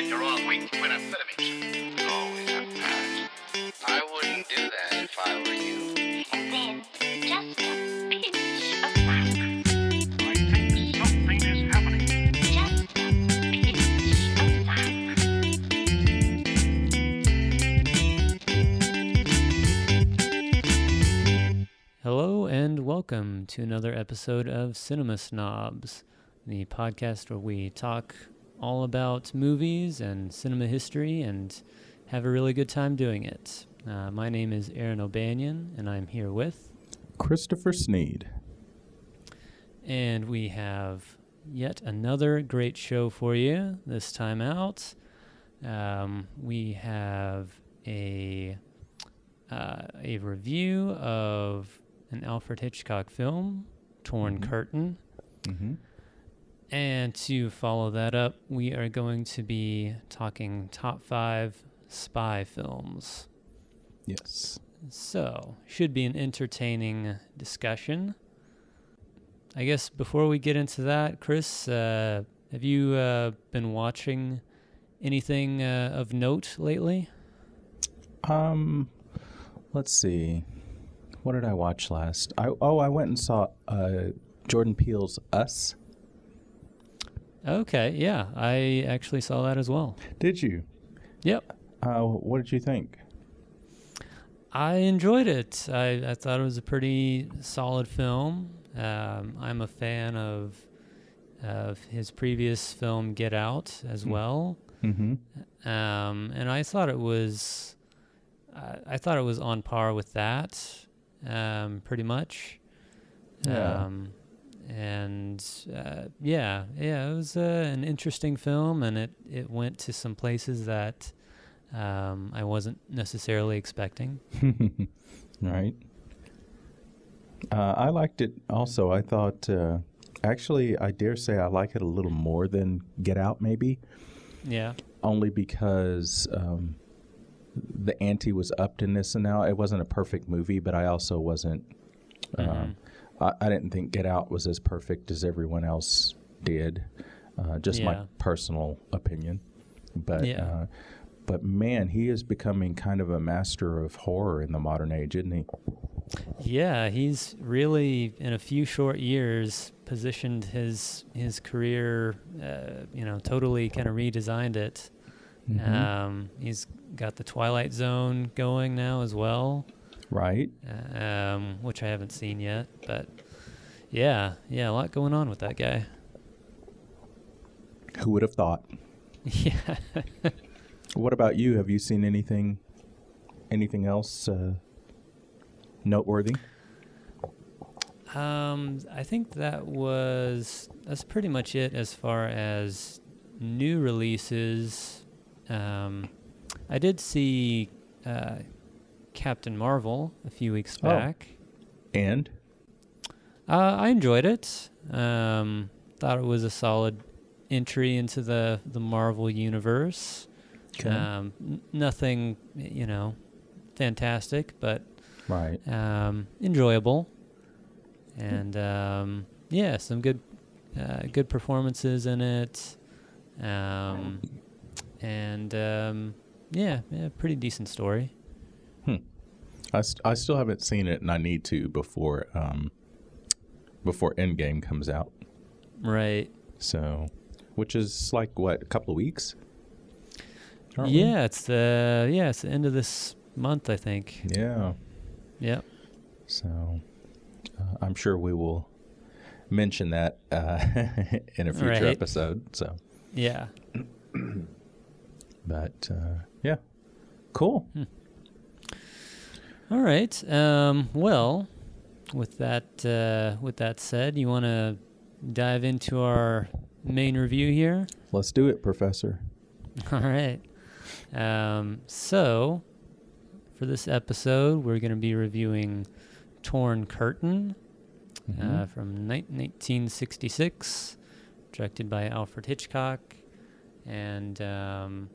and you're all weak to amphetamines. Always have parents. I wouldn't do that if I were you. And then just a pinch of salt. I think something is happening. Just a pinch of salt. Hello and welcome to another episode of Cinema Snobs, the podcast where we talk all about movies and cinema history and have a really good time doing it. Uh, my name is Aaron O'Banion, and I'm here with, Christopher Sneed. and we have yet another great show for you this time out. Um, we have a uh, a review of an Alfred Hitchcock film, Torn Mhm. Curtain. Mm-hmm. And to follow that up, we are going to be talking top five spy films. Yes. So, should be an entertaining discussion. I guess before we get into that, Chris, uh, have you uh, been watching anything uh, of note lately? Um, let's see. What did I watch last? I oh, I went and saw uh, Jordan Peele's Us. Okay, yeah, I actually saw that as well. Did you? Yep. Uh, what did you think? I enjoyed it. I, I thought it was a pretty solid film. Um, I'm a fan of of his previous film Get Out as Hmm. well, Mm-hmm. um, and I thought it was I I thought it was on par with that, um, pretty much. Yeah. Um, and uh, yeah, yeah, it was uh, an interesting film, and it it went to some places that um, I wasn't necessarily expecting. right. Uh, I liked it also. I thought, uh, actually, I dare say I like it a little more than Get Out, maybe. Yeah. only because um, the ante was upped in this and now it wasn't a perfect movie but i also wasn't um, I, I didn't think get out was as perfect as everyone else did uh, just my personal opinion but Yeah. uh, but man he is becoming kind of a master of horror in the modern age isn't he Yeah, he's really in a few short years positioned his his career. Uh, you know, totally kind of redesigned it. Mm-hmm. Um, he's got the Twilight Zone going now as well, right um, which I haven't seen yet. But yeah, yeah, a lot going on with that guy. who would have thought yeah. what about you have you seen anything anything else uh, noteworthy Um, I think that was that's pretty much it as far as new releases. Um, I did see uh, Captain Marvel a few weeks Oh. back. and Uh, I enjoyed it. Um, thought it was a solid entry into the the Marvel universe. Okay. Um, n- nothing, you know, fantastic, but right um, enjoyable, and um, yeah, some good uh, good performances in it, um, and um, yeah, yeah, pretty decent story. I, st- I still haven't seen it, and I need to before um, before Endgame comes out. Right? So, which is like what a couple of weeks. aren't we? Yeah, it's the yeah, it's the end of this month, I think. Yeah. Yep. So, uh, I'm sure we will mention that uh, in a future Right. episode. So, Yeah. but uh, yeah, cool. All right. Um, well, with that uh, with that said, you want to dive into our main review here? Let's do it, Professor. All right. Um, so, for this episode, we're going to be reviewing Torn Curtain uh, Mhm. from ni- 1966, directed by Alfred Hitchcock. And um,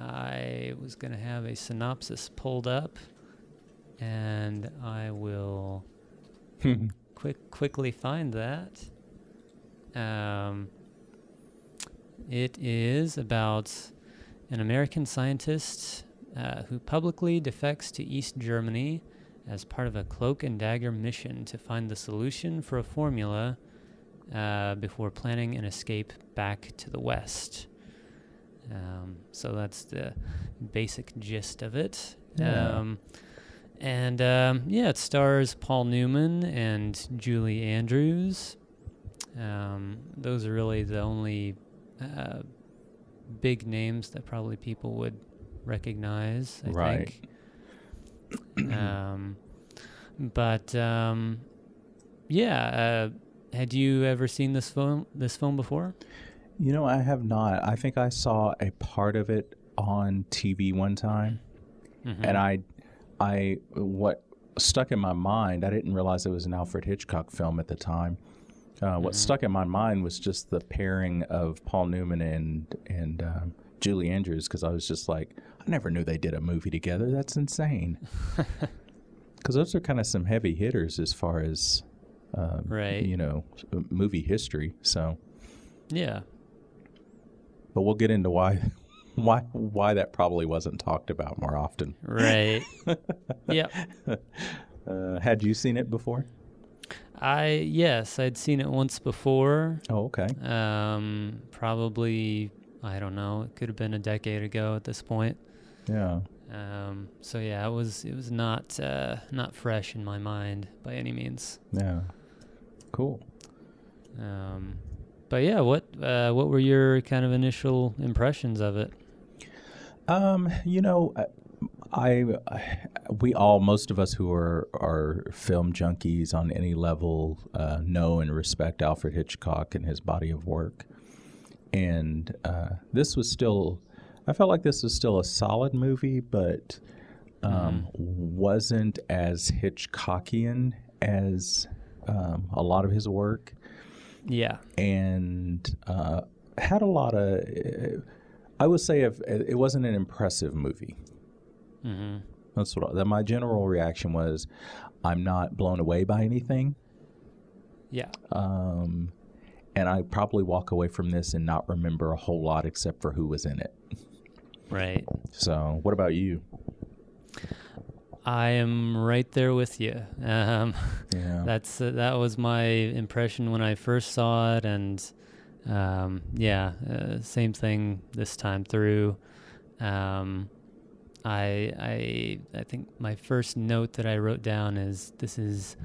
I was going to have a synopsis pulled up, and I will quick quickly find that. Um, It is about an American scientist uh, who publicly defects to East Germany as part of a cloak and dagger mission to find the solution for a formula uh, before planning an escape back to the West. Um, so that's the basic gist of it. Yeah. Um, and um, yeah, it stars Paul Newman and Julie Andrews. Um, those are really the only uh, big names that probably people would recognize. I Right. think. um, but um, yeah, uh, had you ever seen this film? This film before? You know, I have not. I think I saw a part of it on TV one time, Mhm. and I, I what stuck in my mind. I didn't realize it was an Alfred Hitchcock film at the time. Uh, what stuck in my mind was just the pairing of Paul Newman and and um, Julie Andrews because I was just like, I never knew they did a movie together. That's insane. Because those are kind of some heavy hitters as far as, uh, Right. You know, movie history. So. Yeah. but we'll get into why why why that probably wasn't talked about more often. Right. yep. Uh, had you seen it before? I yes, I'd seen it once before. Oh, okay. Um, probably I don't know. It could have been a decade ago at this point. Yeah. Um, so yeah, it was it was not uh, not fresh in my mind by any means. Yeah. Cool. Um, but yeah, what uh, what were your kind of initial impressions of it? Um, you know, I, I we all most of us who are are film junkies on any level uh, know and respect Alfred Hitchcock and his body of work. And uh, this was still, I felt like this was still a solid movie, but um, wasn't as Hitchcockian as um, a lot of his work Yeah. and uh, had a lot of. I would say if it wasn't an impressive movie. hmm That's what I, that my general reaction was. I'm not blown away by anything, Yeah. um, and I probably walk away from this and not remember a whole lot except for who was in it. Right. So, what about you? I am right there with you. Um, Yeah, That's uh, that was my impression when I first saw it, and um, yeah, uh, same thing this time through. Um, I I I think my first note that I wrote down is this is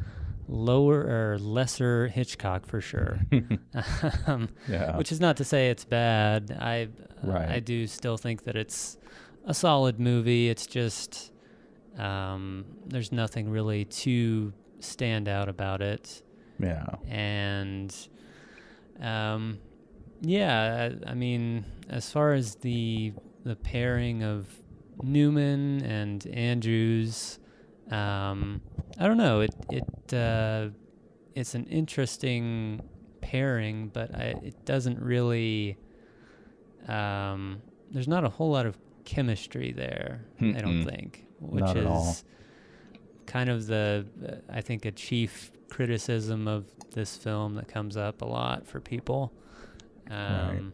lower or lesser Hitchcock for sure. um, yeah, which is not to say it's bad. I Right. I do still think that it's a solid movie. It's just um, there's nothing really too stand out about it, yeah, and um, yeah, I, I mean, as far as the the pairing of Newman and Andrews, um, I don't know. It it uh, it's an interesting pairing, but I, it doesn't really. Um, there's not a whole lot of chemistry there. I don't think, which Not is kind of the uh, I think a chief criticism of this film that comes up a lot for people. Um,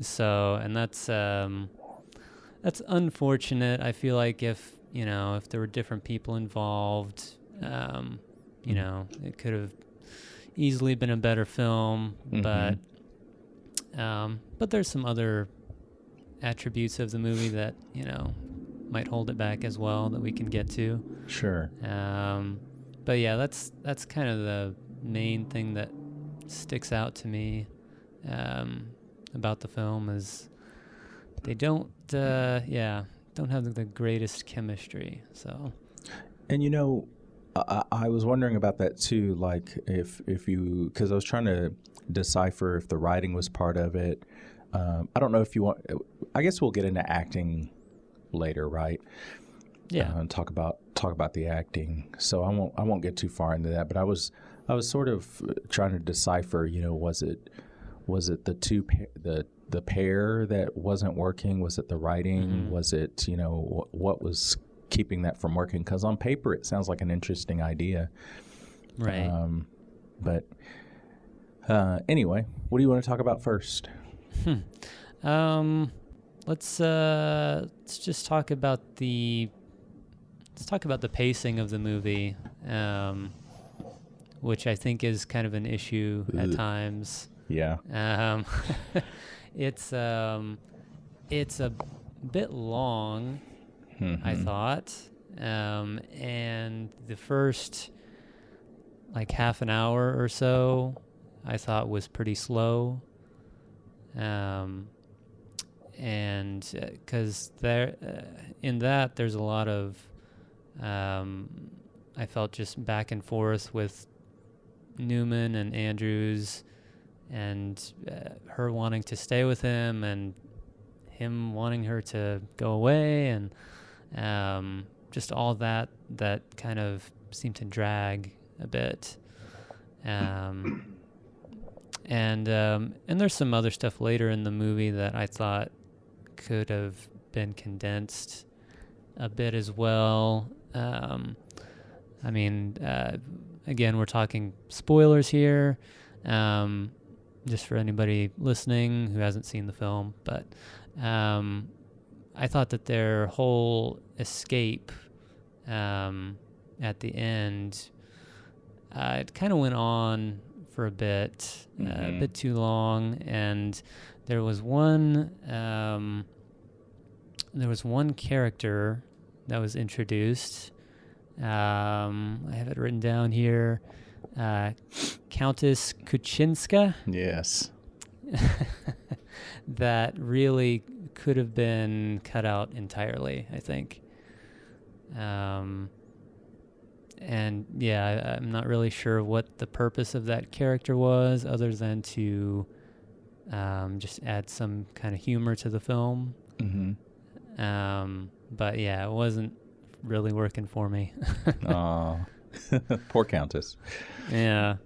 So, and that's um, that's unfortunate. I feel like if you know if there were different people involved, um, you Mhm. know, it could have easily been a better film. Mhm. But um, but there's some other attributes of the movie that you know might hold it back as well that we can get to. sure. Um, but yeah, that's that's kind of the main thing that sticks out to me um, about the film is they don't, uh, yeah, don't have the greatest chemistry. So And you know, I, I was wondering about that too. Like if if you because I was trying to decipher if the writing was part of it. Um, I don't know if you want. I guess we'll get into acting later, right? yeah, uh, and talk about talk about the acting. So I won't I won't get too far into that. But I was I was sort of uh, trying to decipher. You know, was it was it the two pa- the the pair that wasn't working? Was it the writing? Mhm. Was it you know wh- what was keeping that from working? Because on paper it sounds like an interesting idea. right. Um, but uh, anyway, what do you want to talk about first? Um, let's uh, let's just talk about the let's talk about the pacing of the movie, um, which I think is kind of an issue at times. Yeah. Um, it's um, it's a bit long, I Mhm. thought, um, and the first like half an hour or so, I thought was pretty slow. Um, and because there, uh, in that, there's a lot of, um, I felt just back and forth with Newman and Andrews, and uh, her wanting to stay with him, and him wanting her to go away, and um, just all that that kind of seemed to drag a bit. Um, and um, and there's some other stuff later in the movie that I thought could have been condensed a bit as well. Um, I mean, uh, again, we're talking spoilers here, um, just for anybody listening who hasn't seen the film. But um, I thought that their whole escape um, at the end, uh, it kind of went on for a bit, uh, a Mhm. bit too long, and there was one um, there was one character that was introduced. Um, I have it written down here. Uh, Countess Kuchinska Yes. that really could have been cut out entirely, I think. Um, and yeah, I'm not really sure what the purpose of that character was, other than to um, just add some kind of humor to the film. Mm-hmm. Um, but yeah, it wasn't really working for me. Aw. Poor Countess. yeah.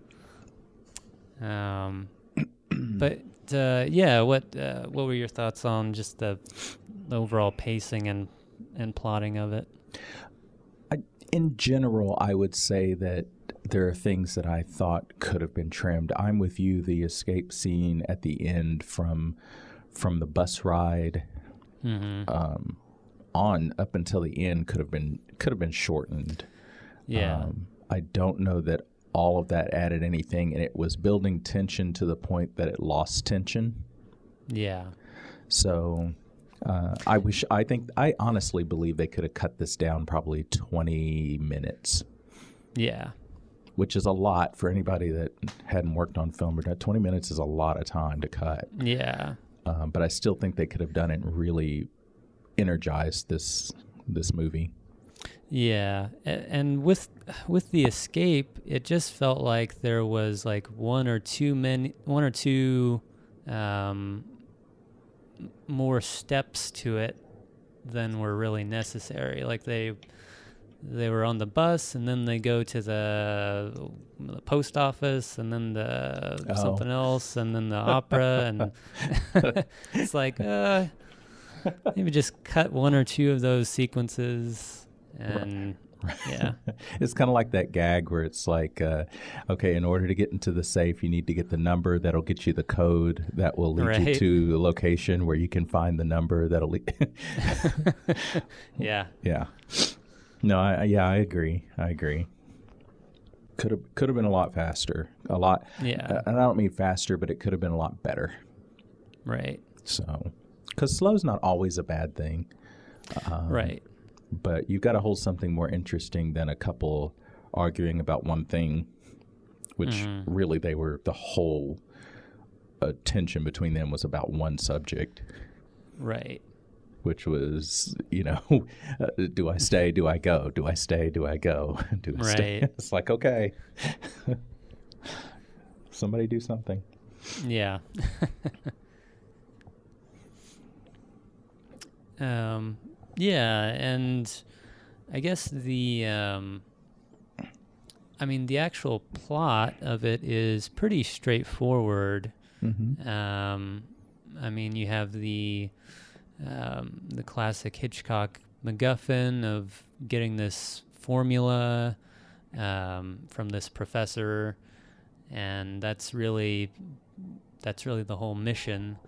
Um, but uh, yeah, what uh, what were your thoughts on just the, the overall pacing and and plotting of it? in general, I would say that there are things that I thought could have been trimmed. I'm with you. The escape scene at the end from from the bus ride Mm-hmm. um, on up until the end could have been could have been shortened. Yeah. Um, I don't know that all of that added anything, and it was building tension to the point that it lost tension. yeah. So uh, I wish. I think. I honestly believe they could have cut this down probably 20 minutes, Yeah. which is a lot for anybody that hadn't worked on film. Or 20 minutes is a lot of time to cut. Yeah. Um, but I still think they could have done it and really energized this this movie. Yeah, and with with the escape, it just felt like there was like one or two men, one or two um, more steps to it than were really necessary. Like they they were on the bus, and then they go to the, the post office, and then the Oh. something else, and then the opera, and it's like uh, maybe just cut one or two of those sequences, and yeah, it's kind of like that gag where it's like, uh, okay, in order to get into the safe, you need to get the number that'll get you the code that will lead you to the location where you can find the number that'll lead. yeah, yeah. No, I, yeah, I agree. I agree. Could have could have been a lot faster. A lot. Yeah. uh, and I don't mean faster, but it could have been a lot better. right, So, because slow's not always a bad thing. Um, right, but you've got to hold something more interesting than a couple arguing about one thing, which Mm-hmm. really they were the whole uh, tension between them was about one subject, right. which was you know, uh, do I stay? Do I go? Do I stay? Do I go? Do I stay? Right. It's like okay, somebody do something. Yeah. um, yeah, and I guess the um, I mean the actual plot of it is pretty straightforward. Mm-hmm. Um, I mean, you have the um, the classic Hitchcock MacGuffin of getting this formula um, from this professor, and that's really that's really the whole mission.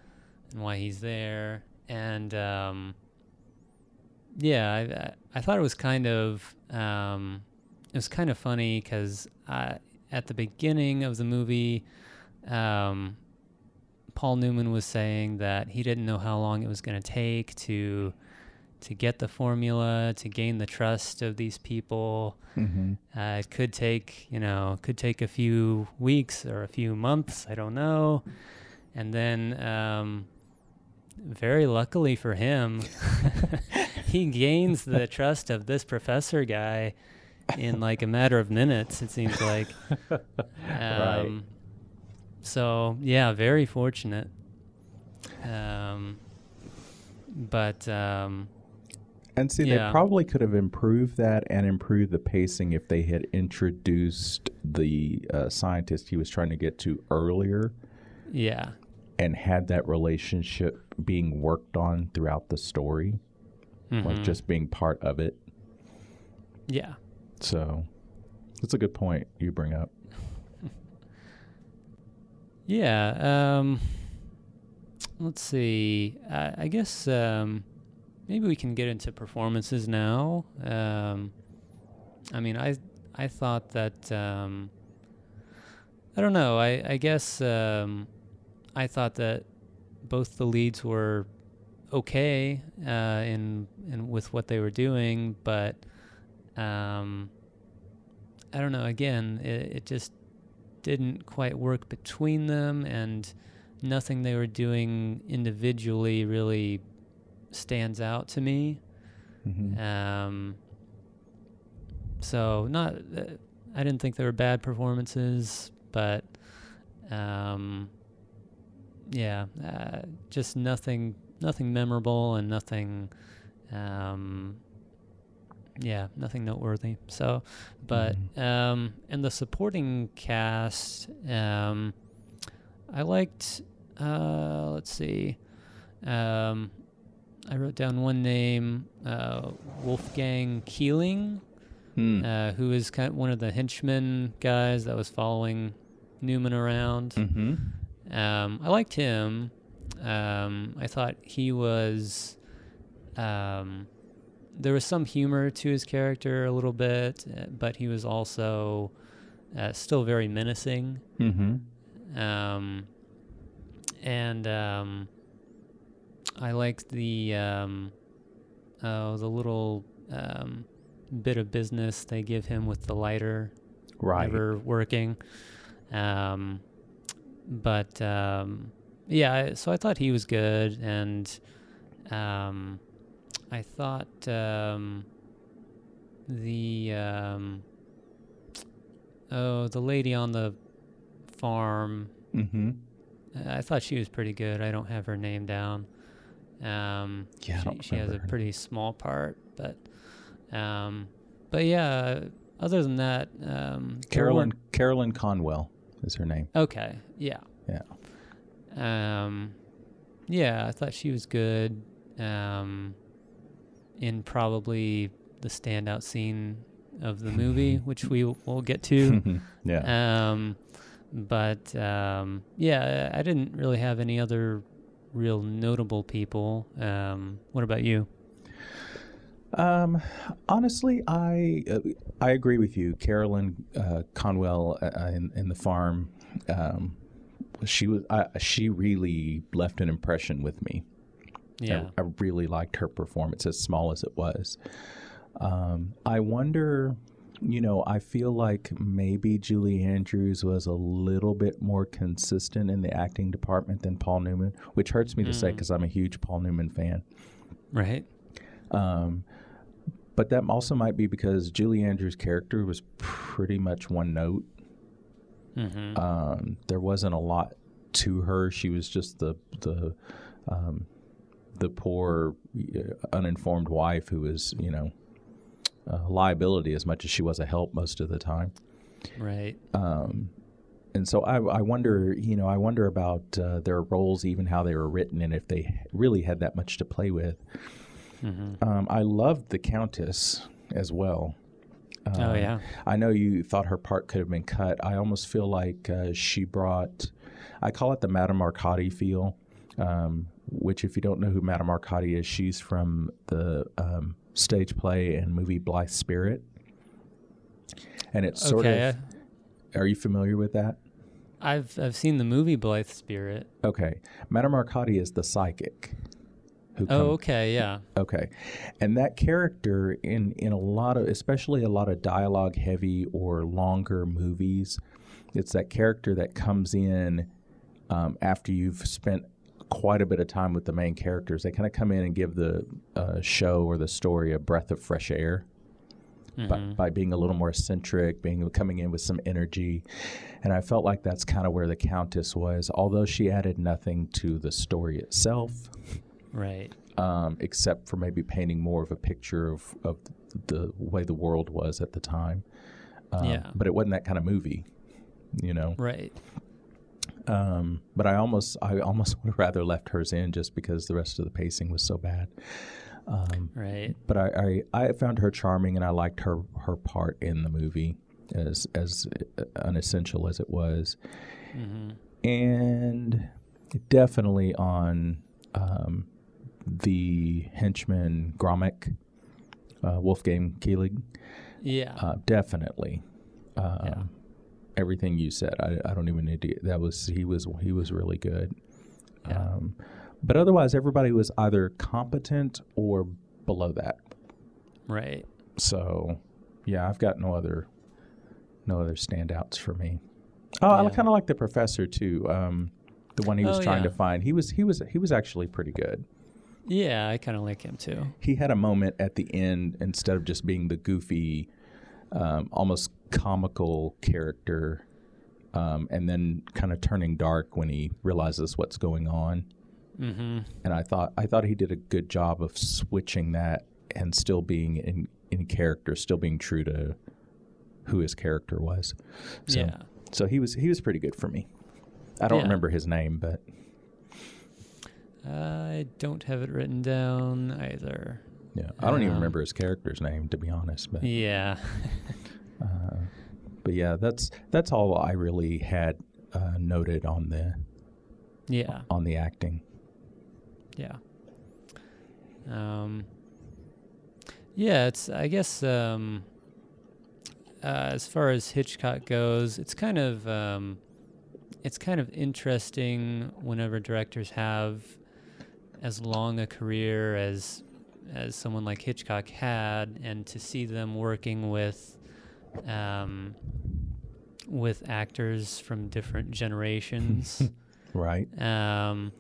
and why he's there. And um, yeah, I, I thought it was kind of um, it was kind of funny because at the beginning of the movie, um, Paul Newman was saying that he didn't know how long it was going to take to to get the formula to gain the trust of these people. Mm-hmm. Uh, it could take, you know, could take a few weeks or a few months. I don't know. And then, um, very luckily for him, he gains the trust of this professor guy in like a matter of minutes. It seems like. Um, Right. So yeah, very fortunate. Um, but um, And see, Yeah. they probably could have improved that and improved the pacing if they had introduced the uh, scientist he was trying to get to earlier yeah, and had that relationship being worked on throughout the story, like Mhm. just being part of it. yeah. So that's a good point you bring up. Yeah. Um, let's see. I, I guess um, maybe we can get into performances now. Um, I mean, I I thought that um, I don't know. I I guess um, I thought that both the leads were okay uh, in in with what they were doing, but um, I don't know. Again, it, it just didn't quite work between them, and nothing they were doing individually really stands out to me. Mhm. Um, so not, uh, I didn't think they were bad performances, but um, yeah, uh, just nothing, nothing memorable and nothing, um, yeah, nothing noteworthy. So, but um, and the supporting cast, um, I liked. Uh, let's see. Um, I wrote down one name, uh, Wolfgang Kieling, Hmm. uh, who is kind of one of the henchmen guys that was following Newman around. Mhm. Um, I liked him. Um, I thought he was. Um, there was some humor to his character a little bit, uh, but he was also uh, still very menacing. Mhm. Um, and um, I liked the um, oh the little um, bit of business they give him with the lighter Right. never working. Um, but um, yeah, so I thought he was good, and um, I thought um, the um, oh the lady on the farm. Mm-hmm. I thought she was pretty good. I don't have her name down. Um, Yeah, she, she has a pretty small part, but um, but yeah. Other than that, um, Carolyn Carolyn Conwell is her name. Okay. Yeah. Yeah. Um, yeah, I thought she was good. Um, in probably the standout scene of the movie, which we will get to. yeah. Um, but um, yeah, I didn't really have any other real notable people. Um, what about you? Um, honestly, I uh, I agree with you, Carolyn uh, Conwell uh, in, in the farm. Um, she was uh, she really left an impression with me. Yeah. I, I really liked her performance, as small as it was. Um, I wonder, you know, I feel like maybe Julie Andrews was a little bit more consistent in the acting department than Paul Newman, which hurts me to say Mm. because I'm a huge Paul Newman fan. Right. Um, but that also might be because Julie Andrews' character was pretty much one note. Mm-hmm. Um, there wasn't a lot to her. She was just the the um, the poor, uh, uninformed wife who was, you know, a liability as much as she was a help most of the time. right. Um, and so I, I wonder, you know, I wonder about uh, their roles, even how they were written, and if they really had that much to play with. Mm-hmm. Um, I loved the Countess as well. Oh Um, yeah. I know you thought her part could have been cut. I almost feel like uh, she brought, I call it the Madame Arcati feel. Um, which, if you don't know who Madame Arcati is, she's from the um, stage play and movie Blithe Spirit. And it's sort okay, of. Are you familiar with that? I've I've seen the movie Blithe Spirit. Okay. Madame Arcati is the psychic. Who Oh, come- okay, yeah. Okay. And that character in in a lot of especially a lot of dialogue heavy or longer movies, it's that character that comes in um, after you've spent quite a bit of time with the main characters. They kind of come in and give the uh, show or the story a breath of fresh air. By, by being a little more eccentric, being coming in with some energy, and I felt like that's kind of where the Countess was. Although she added nothing to the story itself, Right. um, except for maybe painting more of a picture of, of the way the world was at the time. Um, Yeah. But it wasn't that kind of movie, you know. Right. Um, but I almost, I almost would have rather left hers in just because the rest of the pacing was so bad. Um, Right. but I, I, I found her charming, and I liked her her part in the movie, as as unessential as it was, and definitely on um, the henchman Gromek, uh, Wolfgang Kieling. Yeah. Uh, definitely. Um, Yeah. Everything you said, I, I don't even need to. That was he was he was really good. Yeah. Um, but otherwise, everybody was either competent or below that. right. So, yeah, I've got no other no other standouts for me. Oh, I kind of like the professor too. Um, the one he was Oh, trying yeah. to find. He was he was he was actually pretty good. Yeah, I kind of like him too. he had a moment at the end instead of just being the goofy, um, almost comical character, um, and then kind of turning dark when he realizes what's going on. Mm-hmm. And I thought I thought he did a good job of switching that and still being in in character, still being true to who his character was. So, Yeah. So he was he was pretty good for me. I don't Yeah. remember his name, but I don't have it written down either. yeah, I don't even Um, remember his character's name to be honest. But Yeah. but yeah, that's that's all I really had uh, noted on the yeah. on the acting. Yeah. Um, yeah, it's, I guess, um, uh, as far as Hitchcock goes, it's kind of, um, it's kind of interesting whenever directors have as long a career as, as someone like Hitchcock had, and to see them working with, um, with actors from different generations. Right. um,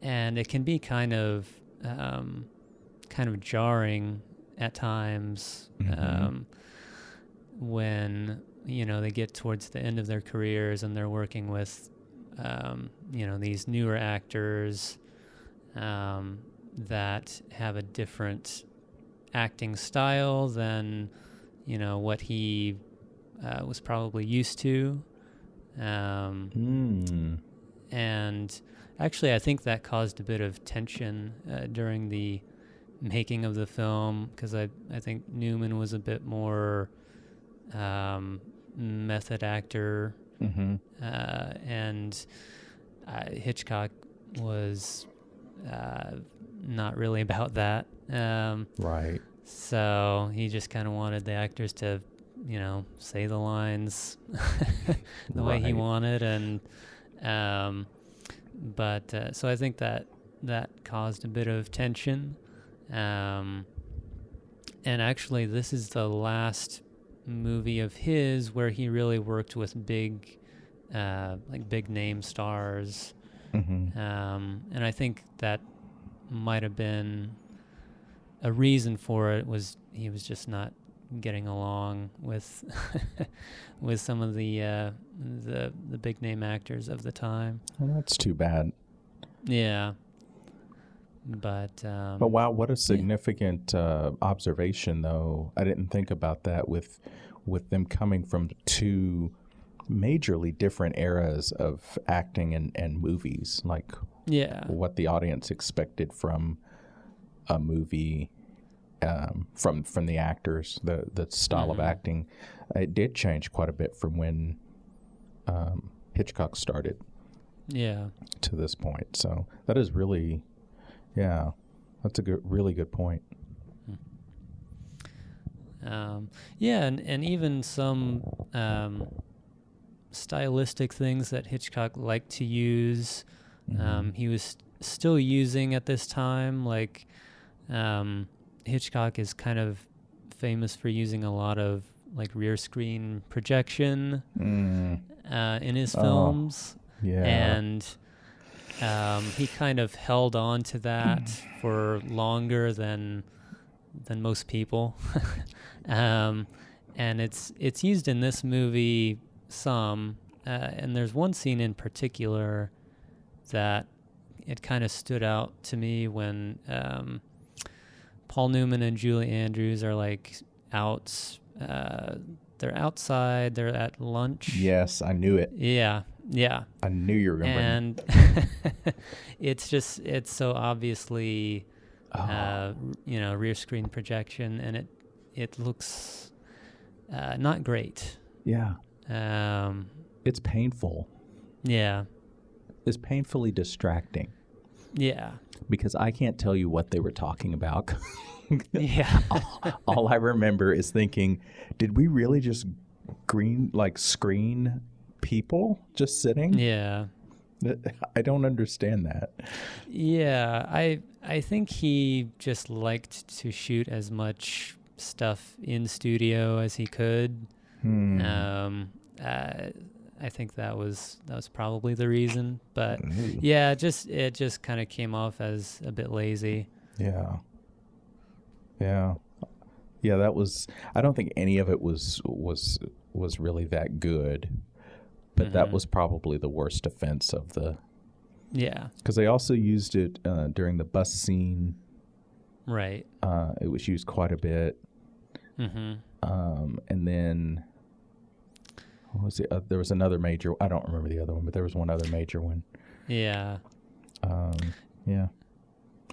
and it can be kind of um, kind of jarring at times Mhm. um, when you know they get towards the end of their careers and they're working with um, you know these newer actors um, that have a different acting style than you know what he uh, was probably used to. Um, Mm. and actually, I think that caused a bit of tension uh, during the making of the film because I, I think Newman was a bit more um, method actor, hmm uh, and uh, Hitchcock was uh, not really about that. Um, Right. so he just kind of wanted the actors to, you know, say the lines the way he wanted, and um, but uh, so I think that that caused a bit of tension. Um, and actually, this is the last movie of his where he really worked with big, uh, like big name stars. Hmm Um, and I think that might have been a reason for it was he was just not getting along with with some of the uh, the the big name actors of the time. Well, that's too bad. Yeah. But um, But wow, what a significant uh, observation, though. I didn't think about that with with them coming from two majorly different eras of acting and, and movies, like yeah, what the audience expected from a movie, um, from from the actors, the the style of Mhm. acting. It did change quite a bit from when um, Hitchcock started yeah, to this point. So that is really Yeah, that's a good, really good point. Um, yeah, and, and even some um, stylistic things that Hitchcock liked to use, um, he was still using at this time. Like um, Hitchcock is kind of famous for using a lot of like rear screen projection Mm, uh, in his Oh, films, yeah. and um, he kind of held on to that for longer than than most people. um, and it's it's used in this movie some, uh, and there's one scene in particular that it kind of stood out to me when um, Paul Newman and Julie Andrews are like out. Uh, they're outside. They're at lunch. yes, I knew it. Yeah. Yeah I knew you were going to bring it. and it's just it's so obviously Oh. uh, you know rear screen projection and it it looks uh, not great Yeah, um, it's painful. yeah It's painfully distracting yeah because I can't tell you what they were talking about. yeah All I remember is thinking, did we really just green like screen people just sitting? yeah I don't understand that. yeah i i think he just liked to shoot as much stuff in studio as he could Hmm. um, uh, I think that was that was probably the reason, but yeah, it just it just kind of came off as a bit lazy. Yeah. Yeah. Yeah, that was I don't think any of it was was was really that good. But that Mhm. was probably the worst offense of the Yeah, cuz they also used it uh, during the bus scene. right. Uh, it was used quite a bit. Mm-hmm. Um, and then was it? Uh, there was another major. I don't remember the other one, but there was one other major one. Yeah, Um, yeah.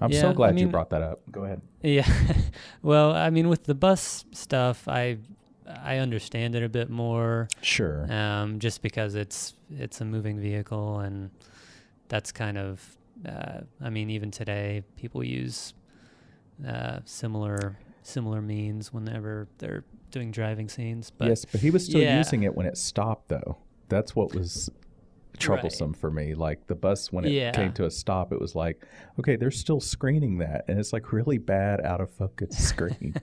I'm Yeah, so I glad you brought that up. Go ahead. yeah. well, I mean, with the bus stuff, I I understand it a bit more, Sure. um, just because it's it's a moving vehicle, and that's kind of. Uh, I mean, even today, people use uh, similar similar means whenever they're doing driving scenes. But yes, but he was still yeah. using it when it stopped, though. That's what was troublesome for me. Like the bus, when it Yeah. came to a stop, it was like, okay, they're still screening that, and it's like really bad out of focus screen.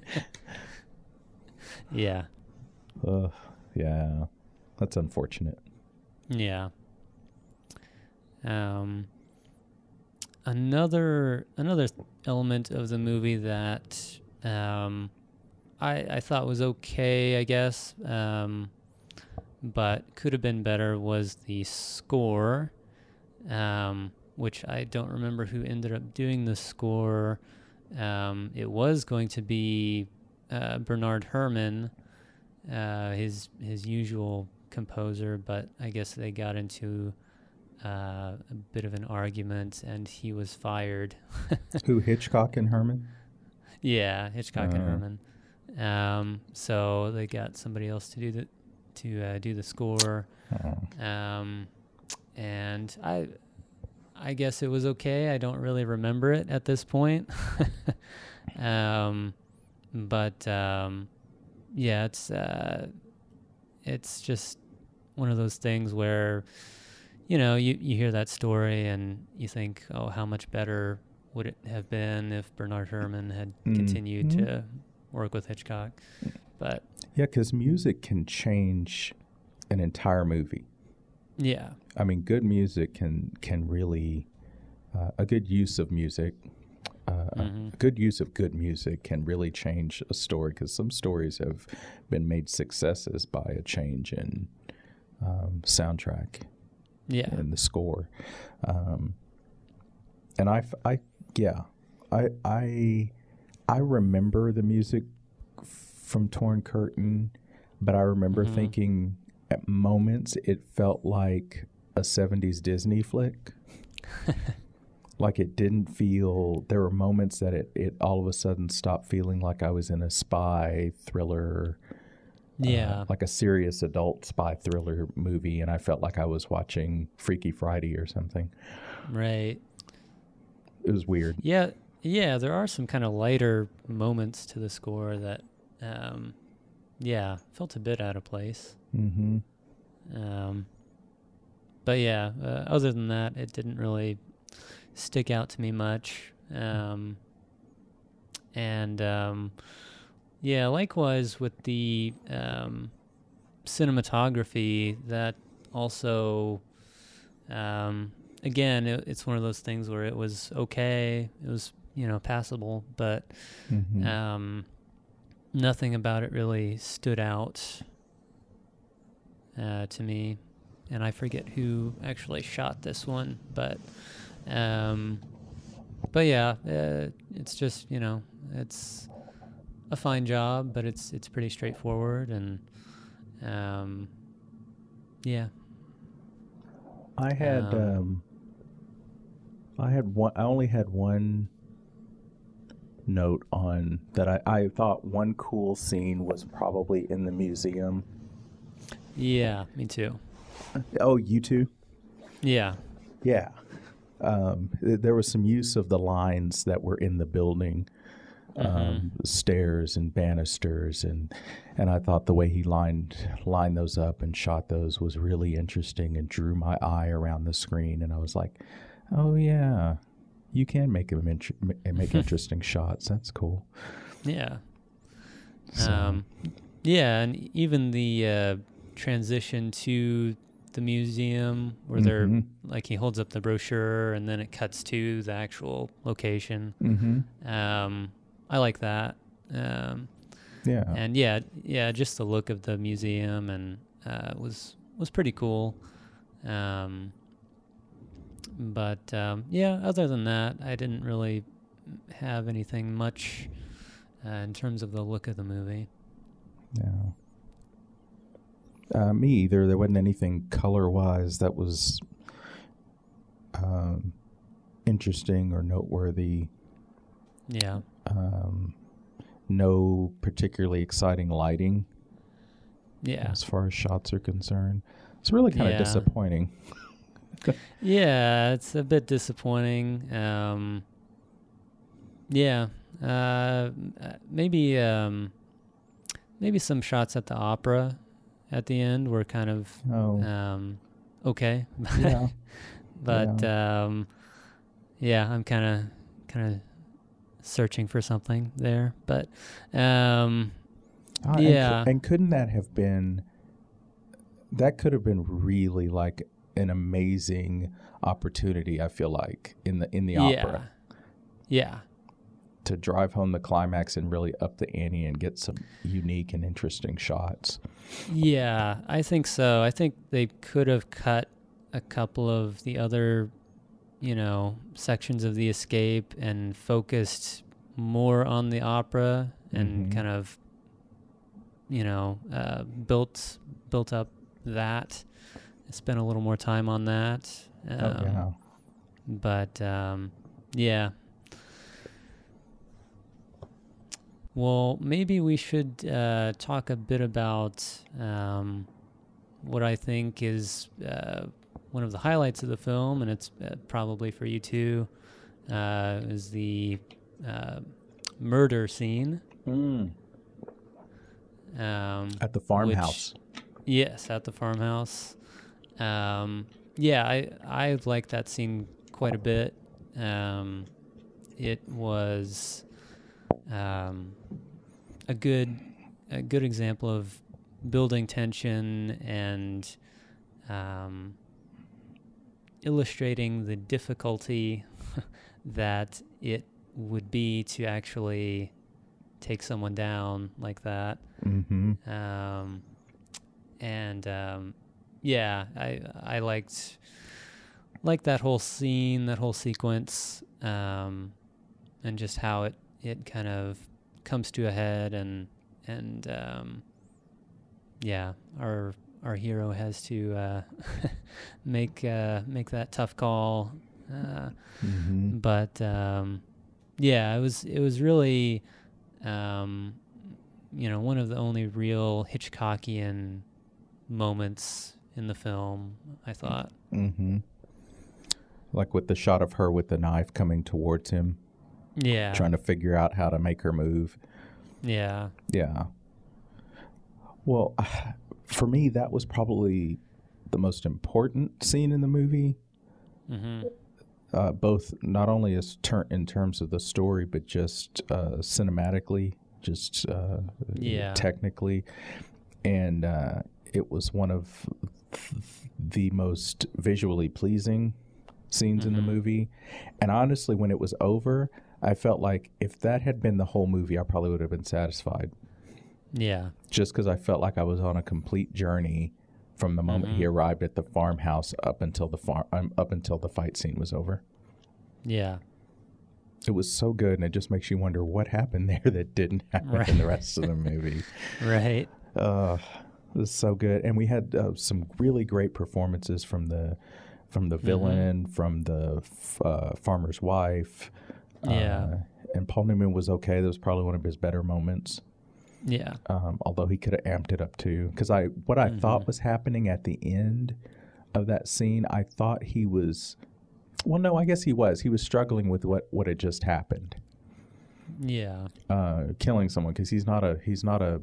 yeah, Ugh, yeah, that's unfortunate. Yeah. Um, another another element of the movie that um, I I thought was okay, I guess, um, but could have been better was the score, um, which I don't remember who ended up doing the score. Um, it was going to be uh, Bernard Herrmann, uh, his his usual composer, but I guess they got into uh, a bit of an argument, and he was fired. Who Hitchcock and Herrmann? yeah, Hitchcock and Uh. Herrmann. Um, so they got somebody else to do the to uh, do the score, Oh. um, and I I guess it was okay. I don't really remember it at this point. um, but um, yeah, it's uh, it's just one of those things where you know you, you hear that story and you think, oh, how much better would it have been if Bernard Herrmann had continued Mhm. to work with Hitchcock? But Yeah, because music can change an entire movie. yeah, I mean, good music can can really uh, a good use of music. Uh, Mhm. A good use of good music can really change a story because some stories have been made successes by a change in um, soundtrack yeah, and the score. Um, and I, I, yeah, I, I, I remember the music from Torn Curtain, but I remember Mhm. thinking at moments it felt like a 70s Disney flick. like it didn't feel, there were moments that it, it all of a sudden stopped feeling like I was in a spy thriller uh, yeah, like a serious adult spy thriller movie, and I felt like I was watching Freaky Friday or something. right. it was weird. Yeah, yeah, there are some kind of lighter moments to the score that, um, yeah, felt a bit out of place. Mm-hmm. Um, but yeah, uh, other than that, it didn't really stick out to me much. Um, and um, yeah, likewise with the um, cinematography, that also, um, again, it, it's one of those things where it was okay, it was you know passable, but Mm-hmm. um, nothing about it really stood out uh, to me. And I forget who actually shot this one, but um, but yeah, uh, it's just you know it's a fine job, but it's it's pretty straightforward and um, yeah, I had Um, um, I had one. I only had one note on that. I, I thought one cool scene was probably in the museum. yeah, me too. Oh, you too? Yeah, Yeah. Um, th- there was some use of the lines that were in the building, um, stairs and banisters, and and I thought the way he lined lined those up and shot those was really interesting and drew my eye around the screen, and I was like, oh yeah, you can make them int- make interesting shots. That's cool. yeah. So, Um, yeah, and even the uh, transition to the museum where Mhm. they're like he holds up the brochure and then it cuts to the actual location. mhm. Um, I like that. Um, yeah, and yeah, yeah, just the look of the museum and uh, was was pretty cool. Um, but um, yeah, other than that, I didn't really have anything much uh, in terms of the look of the movie. Yeah. Uh, me either. There wasn't anything color wise that was um, interesting or noteworthy. Yeah. Um, no particularly exciting lighting Yeah. as far as shots are concerned. It's really kind of Yeah. disappointing. Yeah, it's a bit disappointing. Um, yeah. Uh, uh, maybe um, maybe some shots at the opera at the end were kind of Oh, um, okay. yeah. but um, yeah, I'm kind of kind of searching for something there. But um, and cou- yeah. And, couldn't that have been? That could have been really like an amazing opportunity. I feel like in the in the yeah, opera yeah, to drive home the climax and really up the ante and get some unique and interesting shots. yeah. I think so. I think they could have cut a couple of the other, you know, sections of the escape and focused more on the opera and Mhm. kind of, you know, uh, built built up that. Spent a little more time on that. Um, oh yeah. But um, yeah. Well, maybe we should uh, talk a bit about um, what I think is uh, one of the highlights of the film, and it's uh, probably for you too, uh, is the uh, murder scene. Um, At the farmhouse. Yes, at the farmhouse. Um, yeah, I I like that scene quite a bit. Um, it was um, a good a good example of building tension and um, illustrating the difficulty that it would be to actually take someone down like that. Mm-hmm. Um, and um, yeah, I I liked liked that whole scene, that whole sequence, um, and just how it it kind of comes to a head, and and um, yeah, our our hero has to uh, make uh, make that tough call. Uh, Mm-hmm. but um, yeah, it was it was really um, you know one of the only real Hitchcockian moments in the film. I thought. Mm-hmm. like with the shot of her with the knife coming towards him, Yeah. trying to figure out how to make her move. yeah. Yeah. Well, for me, that was probably the most important scene in the movie. hmm Uh, both not only as ter- in terms of the story, but just uh, cinematically, just uh, Yeah. technically, and uh, it was one of the most visually pleasing scenes in the movie. And honestly, when it was over, I felt like if that had been the whole movie, I probably would have been satisfied Yeah. just because I felt like I was on a complete journey from the moment he arrived at the farmhouse up until the farm um, up until the fight scene was over. Yeah. It was so good, and it just makes you wonder what happened there that didn't happen in the rest of the movie. Right. Uh, it was so good, and we had uh, some really great performances from the from the villain, from the f- uh, farmer's wife. Yeah. Uh, and Paul Newman was okay. That was probably one of his better moments. Yeah. um, although he could have amped it up too. Because I, what I thought was happening at the end of that scene, I thought he was. Well, no, I guess he was. He was struggling with what what had just happened, Yeah. uh, killing someone. Because he's not a he's not a.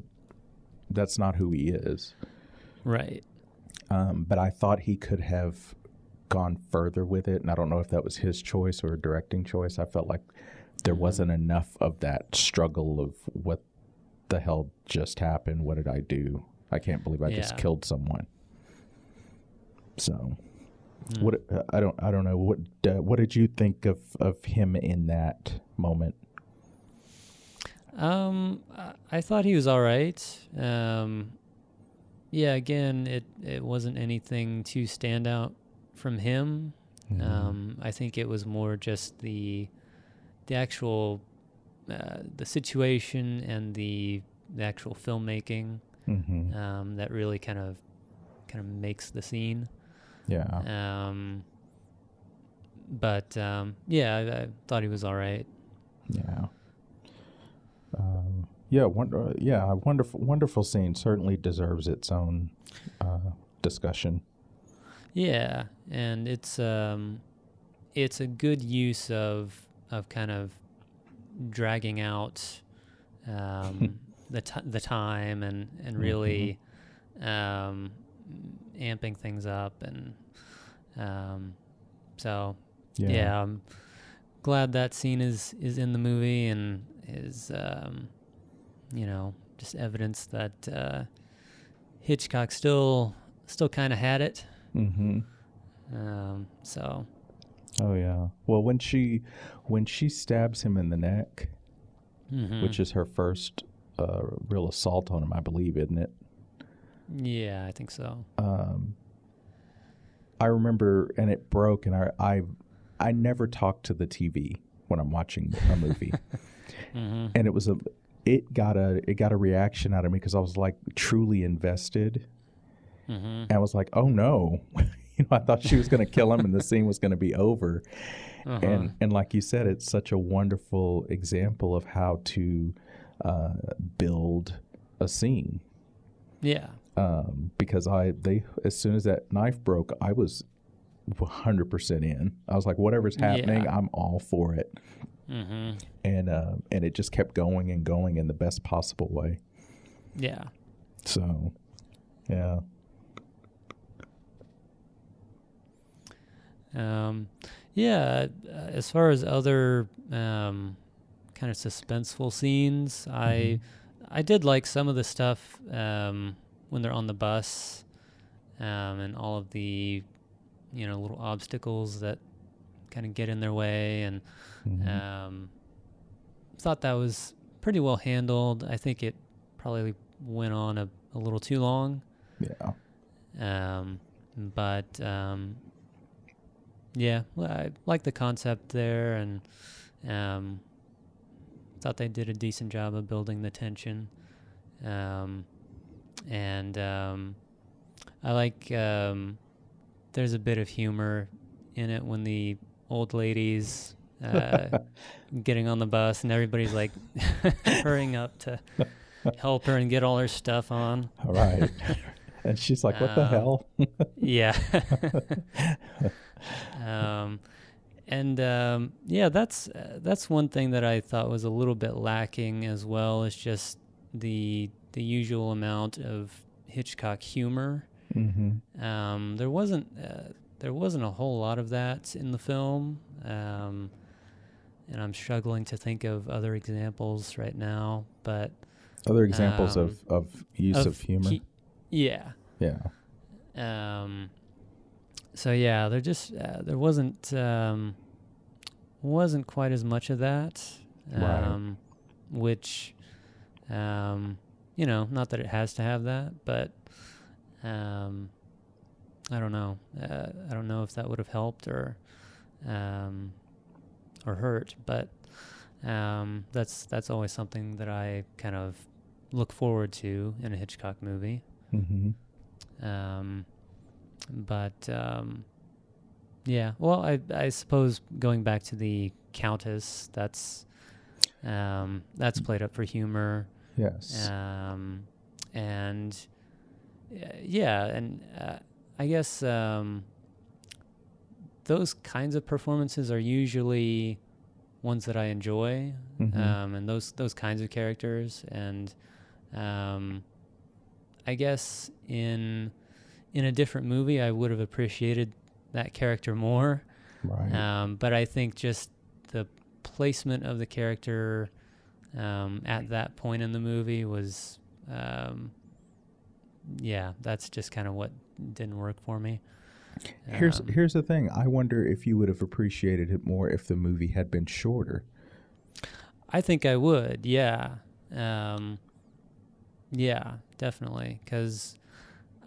That's not who he is. Right. Um, but I thought he could have gone further with it, and I don't know if that was his choice or a directing choice. I felt like there wasn't enough of that struggle of what the hell just happened. What did I do? I can't believe I just killed someone. So, what uh, I don't I don't know what uh, what did you think of of him in that moment? Um, I- thought he was all right. Um, yeah, again, it it wasn't anything too stand out from him. Um, I think it was more just the the actual uh, the situation and the the actual filmmaking Mm-hmm. um, that really kind of kind of makes the scene. Yeah, Um, but um, yeah, I, I thought he was all right. yeah, um, yeah. Wonder, yeah, a wonderful, wonderful scene. Certainly deserves its own uh, discussion. Yeah, and it's um, it's a good use of of kind of dragging out um, the t- the time and and really um, amping things up and um, so yeah. I'm glad that scene is is in the movie and is um, you know just evidence that uh, Hitchcock still still kind of had it. Mm-hmm. Um, so Oh yeah. Well, when she when she stabs him in the neck, mhm. which is her first uh, real assault on him, I believe, isn't it? yeah, I think so. Um, I remember, and it broke, and I, I I never talk to the TV when I'm watching a movie, hmm and it was a it got a it got a reaction out of me because I was like truly invested, hmm and I was like, oh no. You know, I thought she was going to kill him, and the scene was going to be over. Uh-huh. and and like you said, it's such a wonderful example of how to uh, build a scene. yeah, Um, because I they as soon as that knife broke, I was 100 percent in. I was like, whatever's happening, Yeah. I'm all for it. Hmm And uh, and it just kept going and going in the best possible way. yeah, So, yeah, um, yeah. uh, As far as other um, kind of suspenseful scenes, I I did like some of the stuff um, when they're on the bus um, and all of the you know little obstacles that kind of get in their way and um, thought that was pretty well handled. I think it probably went on a, a little too long, yeah, um, but um, yeah, well, I like the concept there, and um, thought they did a decent job of building the tension. Um, and um, I like um, there's a bit of humor in it when the old ladies uh, getting on the bus and everybody's like hurrying up to help her and get all her stuff on. all right. And she's like, "What the Um, hell?" yeah. um, and um, yeah, that's uh, that's one thing that I thought was a little bit lacking as well. Is just the the usual amount of Hitchcock humor. mm-hmm. Um, there wasn't uh, there wasn't a whole lot of that in the film, um, and I'm struggling to think of other examples right now. But Other examples of, Um, of use of, humor. he- yeah. yeah. Um, so yeah, there just uh, there wasn't um, wasn't quite as much of that, Right. um, which um, you know, not that it has to have that, but um, I don't know. Uh, I don't know if that would have helped or um, or hurt, but um, that's that's always something that I kind of look forward to in a Hitchcock movie. Mm-hmm. Um, but um, yeah, well, I I suppose going back to the Countess, that's um, that's played up for humor, Yes. um, and uh, yeah, and uh, I guess um, those kinds of performances are usually ones that I enjoy, Mhm. um, and those those kinds of characters, and um, I guess in in a different movie, I would have appreciated that character more. right. Um, but I think just the placement of the character um, at that point in the movie was, um, yeah, that's just kind of what didn't work for me. Here's Um, here's the thing. I wonder if you would have appreciated it more if the movie had been shorter. I think I would, yeah, um, yeah, definitely, because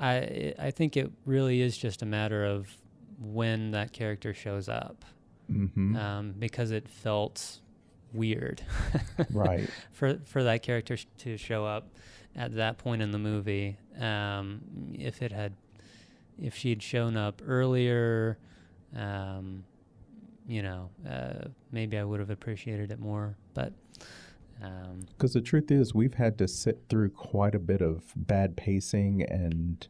I I think it really is just a matter of when that character shows up, Mm-hmm. um, because it felt weird, right. for for that character sh- to show up at that point in the movie. Um, if it had, if she'd shown up earlier, um, you know, uh, maybe I would have appreciated it more. But um, Because the truth is, we've had to sit through quite a bit of bad pacing and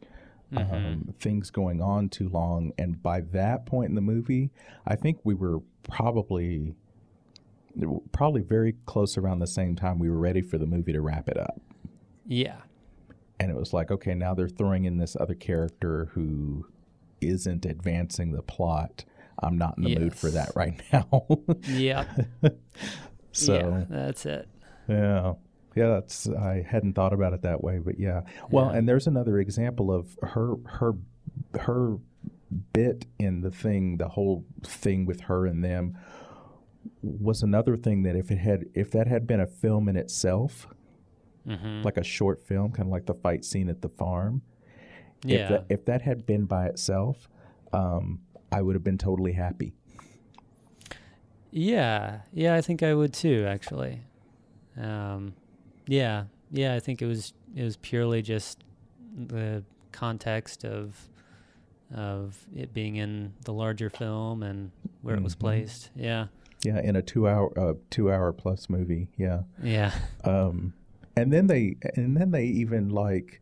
Mhm. um, things going on too long. And by that point in the movie, I think we were probably probably very close around the same time we were ready for the movie to wrap it up. yeah, And it was like, okay, now they're throwing in this other character who isn't advancing the plot. I'm not in the mood for that right now. yeah, so yeah, that's it. Yeah. Yeah, that's I hadn't thought about it that way, but yeah. Well, Yeah. and there's another example of her her her bit in the thing, the whole thing with her and them was another thing that if it had if that had been a film in itself, hmm like a short film, kind of like the fight scene at the farm, if Yeah, that if that had been by itself, um, I would have been totally happy. yeah, yeah. I think I would too, actually. Um, yeah, yeah. I think it was it was purely just the context of of it being in the larger film and where it was Mhm. placed. Yeah, Yeah, in a two hour uh, two hour plus movie. Yeah. yeah, um, and then they and then they even like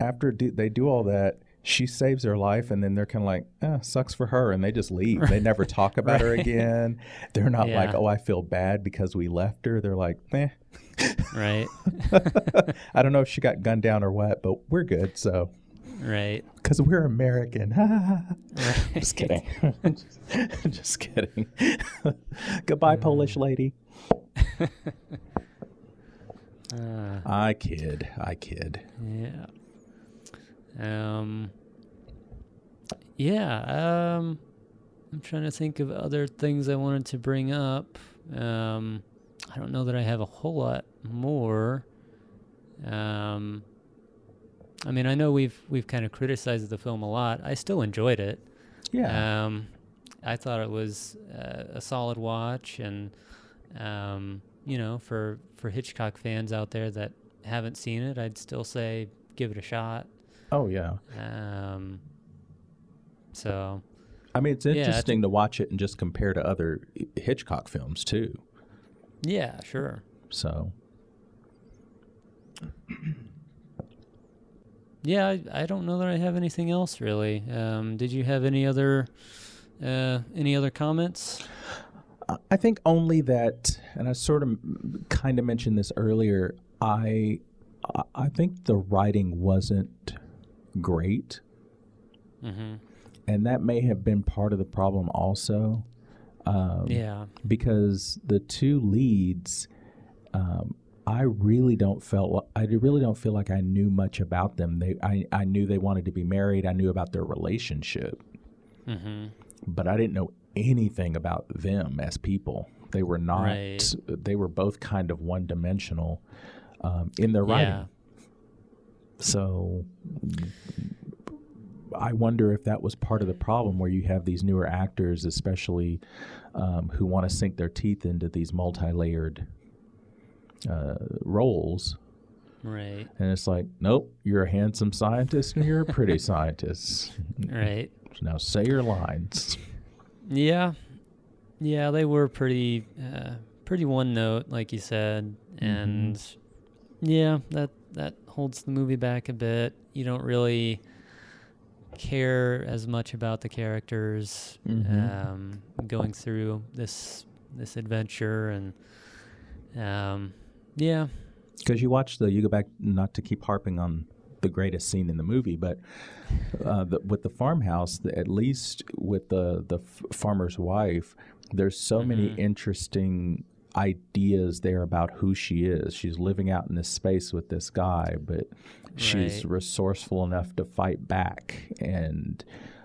after do, they do all that she saves her life and then they're kind of like eh, sucks for her and they just leave. They never talk about her again. They're not like oh i feel bad because we left her. They're like eh. right, i don't know if she got gunned down or what but we're good so. Right. because we're american. Right. just kidding. Just kidding. Goodbye polish lady Uh, i kid i kid Yeah. Um. Yeah. Um. I'm trying to think of other things I wanted to bring up. Um. I don't know that I have a whole lot more. Um. I mean, I know we've we've kind of criticized the film a lot. I still enjoyed it. yeah Um, I thought it was uh, a solid watch, and um, you know, for for Hitchcock fans out there that haven't seen it, I'd still say give it a shot. oh yeah Um, so I mean, it's Yeah, interesting to watch it and just compare to other Hitchcock films too. yeah, sure. So, yeah, I, I don't know that I have anything else really. Um, did you have any other uh, any other comments? I- think only that, and I sort of kind of mentioned this earlier. I I- I think the writing wasn't great, Mm-hmm. and that may have been part of the problem also. Um, Yeah. because the two leads, um, I really don't felt I really don't feel like I knew much about them. They I, I knew they wanted to be married. I knew about their relationship, Mm-hmm. but I didn't know anything about them as people. They were not. Right. They were both kind of one dimensional um, in their writing. Yeah. So I wonder if that was part of the problem where you have these newer actors, especially um, who want to sink their teeth into these multi layered uh, roles. Right. And it's like, nope, you're a handsome scientist and you're a pretty scientist. Right. Now say your lines. Yeah. Yeah, they were pretty uh, pretty one note, like you said. And yeah, that that holds the movie back a bit. You don't really care as much about the characters Mhm. um, going through this this adventure and um, yeah. Because you watch the, you go back, not to keep harping on the greatest scene in the movie, but uh, the, with the farmhouse, the, at least with the the f- farmer's wife, there's so many Mhm. interesting ideas there about who she is. She's living out in this space with this guy, but she's resourceful enough to fight back, and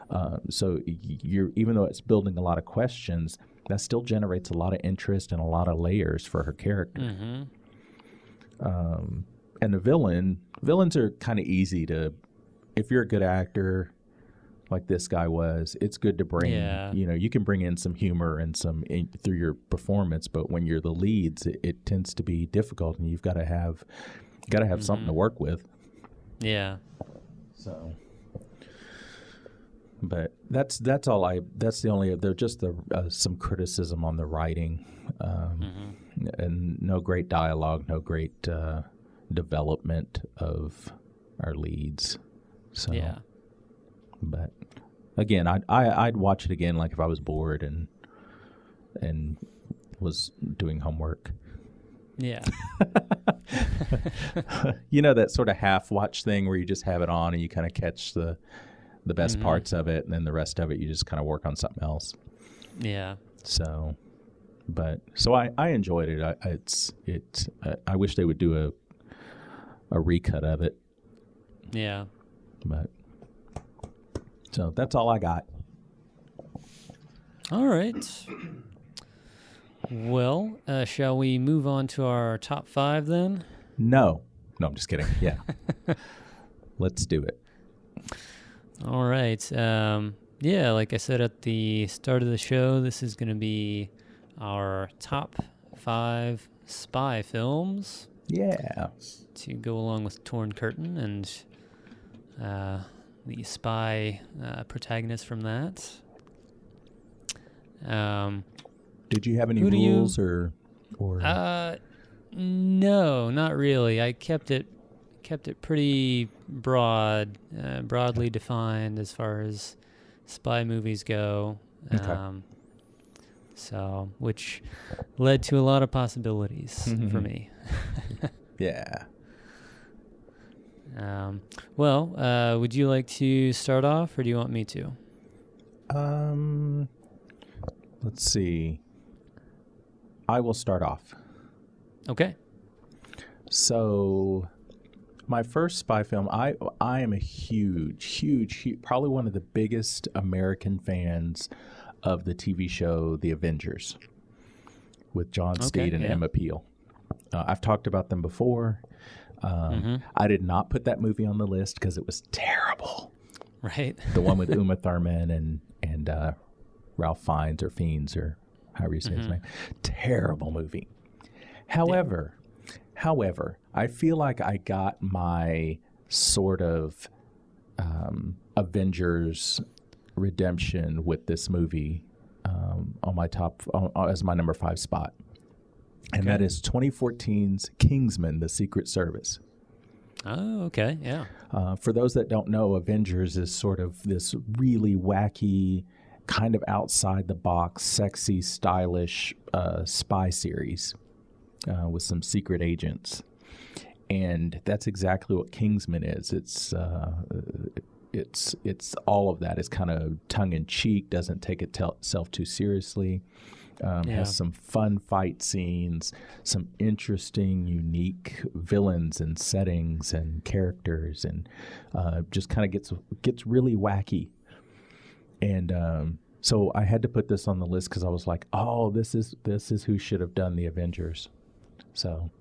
um, so you're even though it's building a lot of questions, that still generates a lot of interest and a lot of layers for her character Mm-hmm. um, and the villain villains are kind of easy to if you're a good actor like this guy was it's good to bring Yeah. you know you can bring in some humor and some in, through your performance but when you're the leads it, it tends to be difficult and you've got to have got to have something to work with Yeah. so but that's that's all i that's the only there's just the uh, some criticism on the writing um, Mm-hmm. and no great dialogue, no great uh, development of our leads. So, Yeah. But again, I'd I, I'd watch it again, like if I was bored and and was doing homework. Yeah. you know that sort of half watch thing where you just have it on and you kind of catch the the best Mhm. parts of it, and then the rest of it you just kind of work on something else. Yeah. So, but so I, I enjoyed it. I, it's it. Uh, I wish they would do a a recut of it, Yeah. but so that's all I got. All right. Well, uh, shall we move on to our top five then? No, no, I'm just kidding. Yeah, let's do it. All right. Um, yeah, like I said at the start of the show, this is going to be our top five spy films Yeah, to go along with Torn Curtain and uh, the spy uh, protagonist from that. Um, did you have any do you- rules or or Uh, no, not really. I kept it kept it pretty broad, uh, broadly defined as far as spy movies go. Okay. Um, so, which led to a lot of possibilities for Mhm. me. Yeah? Um, well, uh, would you like to start off, or do you want me to? Um, let's see. I will start off. Okay. So, my first spy film, I I am a huge, huge, huge, probably one of the biggest American fans of the TV show The Avengers with John Okay, Steed and yeah. Emma Peel. Uh, I've talked about them before. Um, Mhm. I did not put that movie on the list because it was terrible. Right. The one with Uma Thurman and and uh, Ralph Fiennes or Fiennes or however you say his Mhm. name. Terrible movie. However, however, I feel like I got my sort of um, Avengers redemption with this movie um, on my top on, as my number five spot, and that Okay. is 2014's Kingsman: The Secret Service. Oh, okay. Yeah. Uh, for those that don't know, Avengers is sort of this really wacky, kind of outside the box, sexy, stylish uh, spy series uh, with some secret agents. And that's exactly what Kingsman is. It's uh, it's it's all of that. It's kind of tongue in cheek, doesn't take itself too seriously. Um, Yeah. Has some fun fight scenes, some interesting, unique villains and settings and characters, and uh, just kind of gets gets really wacky. And um, so I had to put this on the list because I was like, oh, this is this is who should have done the Avengers. So,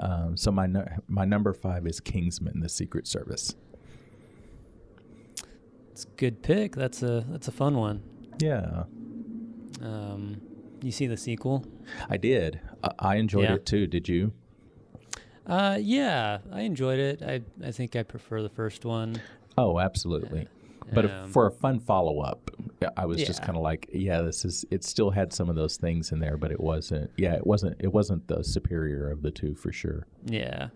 um, so my my number five is Kingsman: The Secret Service. It's a good pick. That's a that's a fun one. Yeah, Um, you see the sequel? I did. I, I enjoyed Yeah. it too. Did you? Uh, yeah, I enjoyed it. I I think I prefer the first one. Oh, absolutely. But Um, for a fun follow up, I was just kind of like, yeah, this is. It still had some of those things in there, but it wasn't. Yeah, it wasn't. It wasn't the superior of the two for sure. Yeah.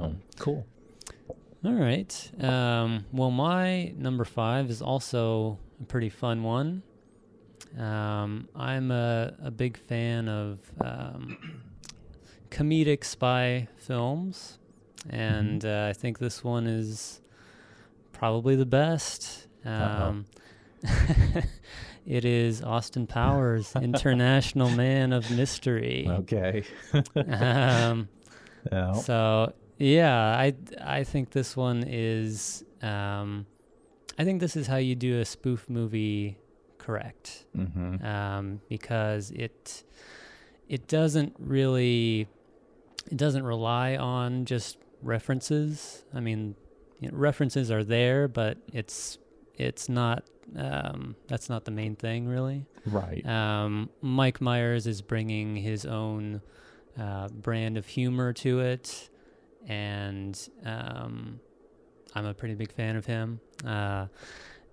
Oh, cool. All right. Um, well, my number five is also a pretty fun one. Um, I'm a, a big fan of um, comedic spy films, and uh, I think this one is probably the best. Um, it is Austin Powers, International Man of Mystery. Okay. Um, Yeah. so yeah, I I think this one is um, I think this is how you do a spoof movie correct mm-hmm. um, because it it doesn't really it doesn't rely on just references. I mean, you know, references are there, but it's it's not um, that's not the main thing really. Right. Um, Mike Myers is bringing his own uh, brand of humor to it, and um, I'm a pretty big fan of him. Uh,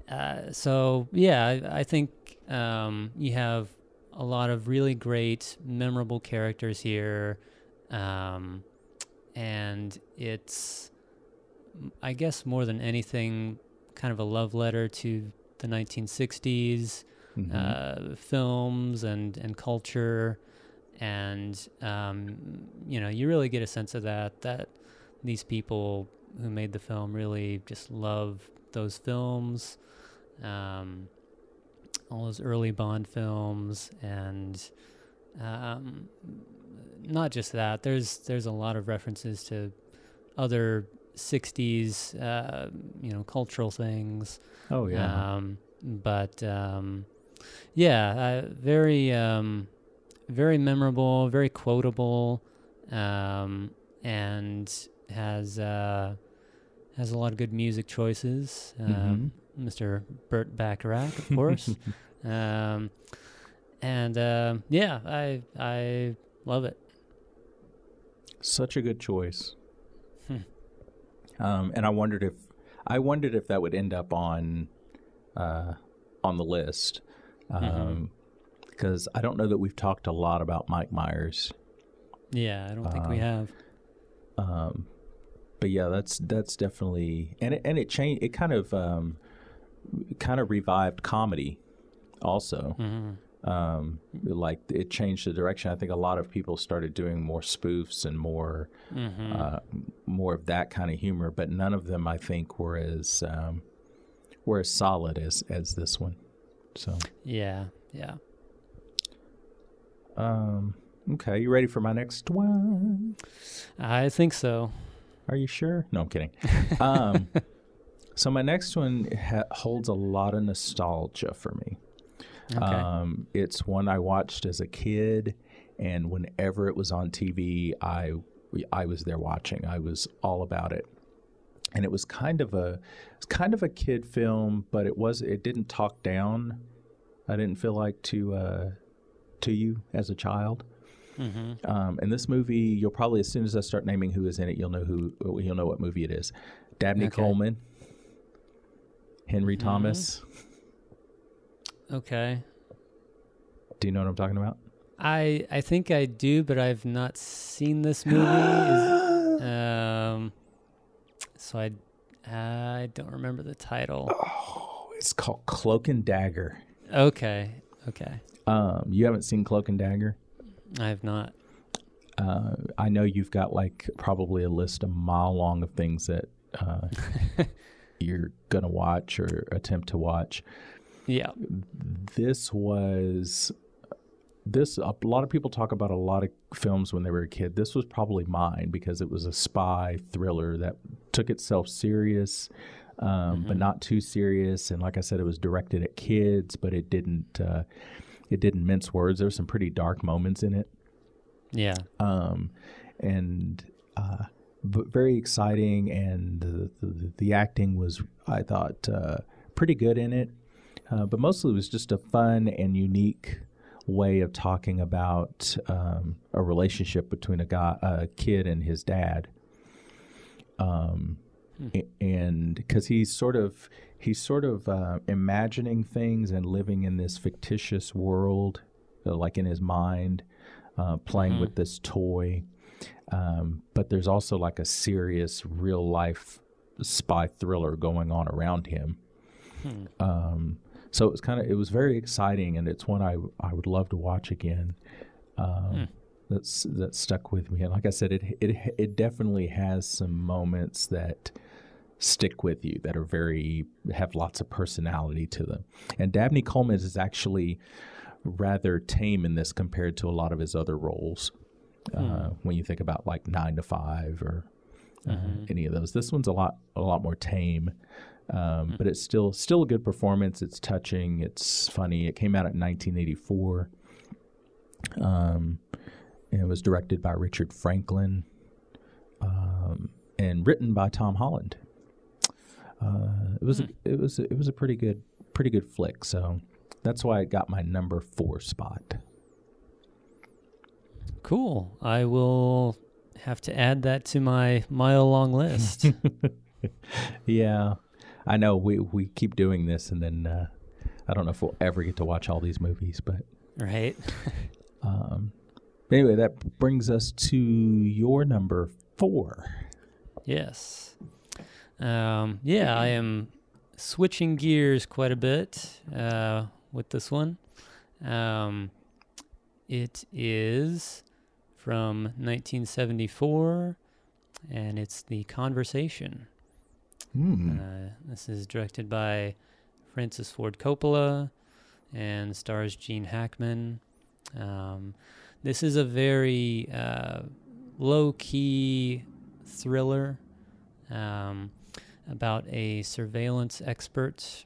uh, so yeah, I, I think um, you have a lot of really great, memorable characters here, um, and it's, I guess, more than anything, kind of a love letter to the 1960s Mhm. uh, films and and culture, and um, you know you really get a sense of that that these people who made the film really just love those films, um, all those early Bond films, and um, not just that. There's there's a lot of references to other '60s, uh, you know, cultural things. oh yeah. Um, but um, yeah, uh, very um, very memorable, very quotable, um, and has uh, has a lot of good music choices. Um, Mr. Burt Bacharach, of course. um, and um yeah, I I love it. Such a good choice. Hmm. Um, and I wondered if I wondered if that would end up on uh, on the list Mm-hmm. because I don't know that we've talked a lot about Mike Myers. Yeah, I don't think we Uh, have. Um, but yeah, that's that's definitely and it, and it changed. It kind of um, kind of revived comedy, also. hmm Um, like it changed the direction. I think a lot of people started doing more spoofs and more hmm uh, more of that kind of humor, but none of them I think were as um, were as solid as as this one. So, Yeah, yeah. um, okay, you ready for my next one? I think so. Are you sure? No, I'm kidding. Um, so my next one ha- holds a lot of nostalgia for me. Okay. Um, it's one I watched as a kid, and whenever it was on TV, I I was there watching. I was all about it, and it was kind of a it's kind of a kid film, but it was it didn't talk down. I didn't feel like to uh, to you as a child. Hmm Um, and this movie, you'll probably as soon as I start naming who is in it, you'll know who you'll know what movie it is. Dabney Okay. Coleman, Henry Mhm. Thomas. Okay. Do you know what I'm talking about? I I think I do, but I've not seen this movie. Is, Um, so I I don't remember the title. Oh, it's called Cloak and Dagger. Okay, okay. Um, you haven't seen Cloak and Dagger? I have not. Uh, I know you've got like probably a list a mile long of things that uh, you're gonna watch or attempt to watch. Yeah. This was this a lot of people talk about a lot of films when they were a kid. This was probably mine because it was a spy thriller that took itself serious, um, but not too serious. And like I said, it was directed at kids, but it didn't uh, it didn't mince words. There were some pretty dark moments in it Yeah. um, and uh, but very exciting. And the, the, the acting was, I thought, uh, pretty good in it. Uh, but mostly it was just a fun and unique way of talking about um, a relationship between a guy, a kid, and his dad. Um, and because he's sort of he's sort of uh, imagining things and living in this fictitious world, uh, like in his mind, uh, playing with this toy. Um, but there's also like a serious, real life spy thriller going on around him. Um, so it was kind of it was very exciting, and it's one I I would love to watch again. Um, That's that stuck with me, and like I said, it it it definitely has some moments that stick with you that are very have lots of personality to them. And Dabney Coleman is actually rather tame in this compared to a lot of his other roles. Uh, when you think about like Nine to Five or uh, any of those, this one's a lot a lot more tame. Um, But it's still still a good performance. It's touching. It's funny. It came out in 1984. Um, and it was directed by Richard Franklin um, and written by Tom Holland. Uh, it was a, it was a, it was a pretty good pretty good flick. So that's why I got my number four spot. Cool. I will have to add that to my mile long list. Yeah, I know we we keep doing this, and then uh, I don't know if we'll ever get to watch all these movies, but right? um, anyway, that brings us to your number four. Yes. Um, yeah, I am switching gears quite a bit uh, with this one. Um, it is from 1974, and it's The Conversation. Hmm. Uh, this is directed by Francis Ford Coppola and stars Gene Hackman. Um, this is a very uh, low key thriller um, about a surveillance expert.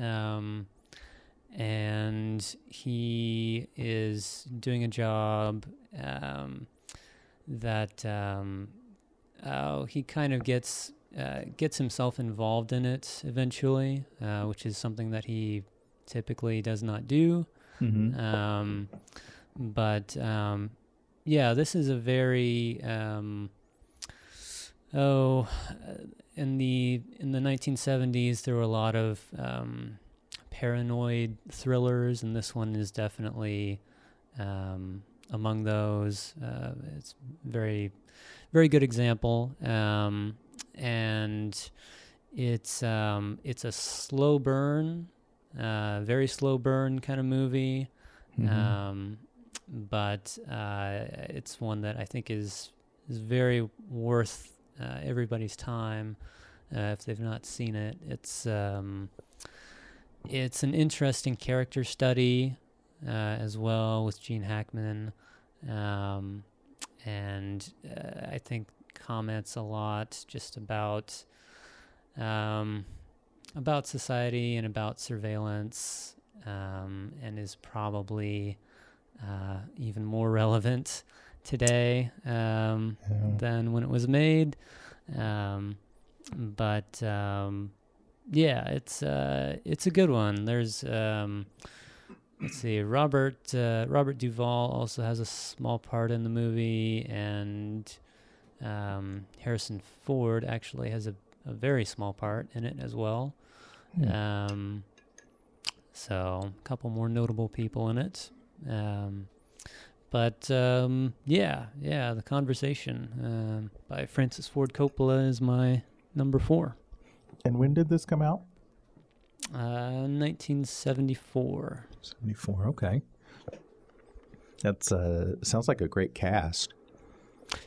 Um, and he is doing a job um, that um, oh, he kind of gets uh, gets himself involved in it eventually, uh, which is something that he typically does not do. Mm-hmm. Um, but um, yeah, this is a very um, oh, uh, in the in the 1970s there were a lot of um, paranoid thrillers, and this one is definitely um, among those. Uh, it's very very good example, um, and it's um, it's a slow burn, uh, very slow burn kind of movie. Um, but uh, it's one that I think is is very worth uh, everybody's time uh, if they've not seen it. It's um, it's an interesting character study uh, as well with Gene Hackman, um, and uh, I think comments a lot just about um, about society and about surveillance, um, and is probably uh, even more relevant today um, than when it was made. Um, but um, yeah, it's uh, it's a good one. There's um, let's see, Robert uh, Robert Duvall also has a small part in the movie, and um, Harrison Ford actually has a, a very small part in it as well. Um, so a couple more notable people in it. But um, yeah, yeah, the conversation um, by Francis Ford Coppola is my number four. And when did this come out? Uh, 1974. 74. Okay. That's uh sounds like a great cast.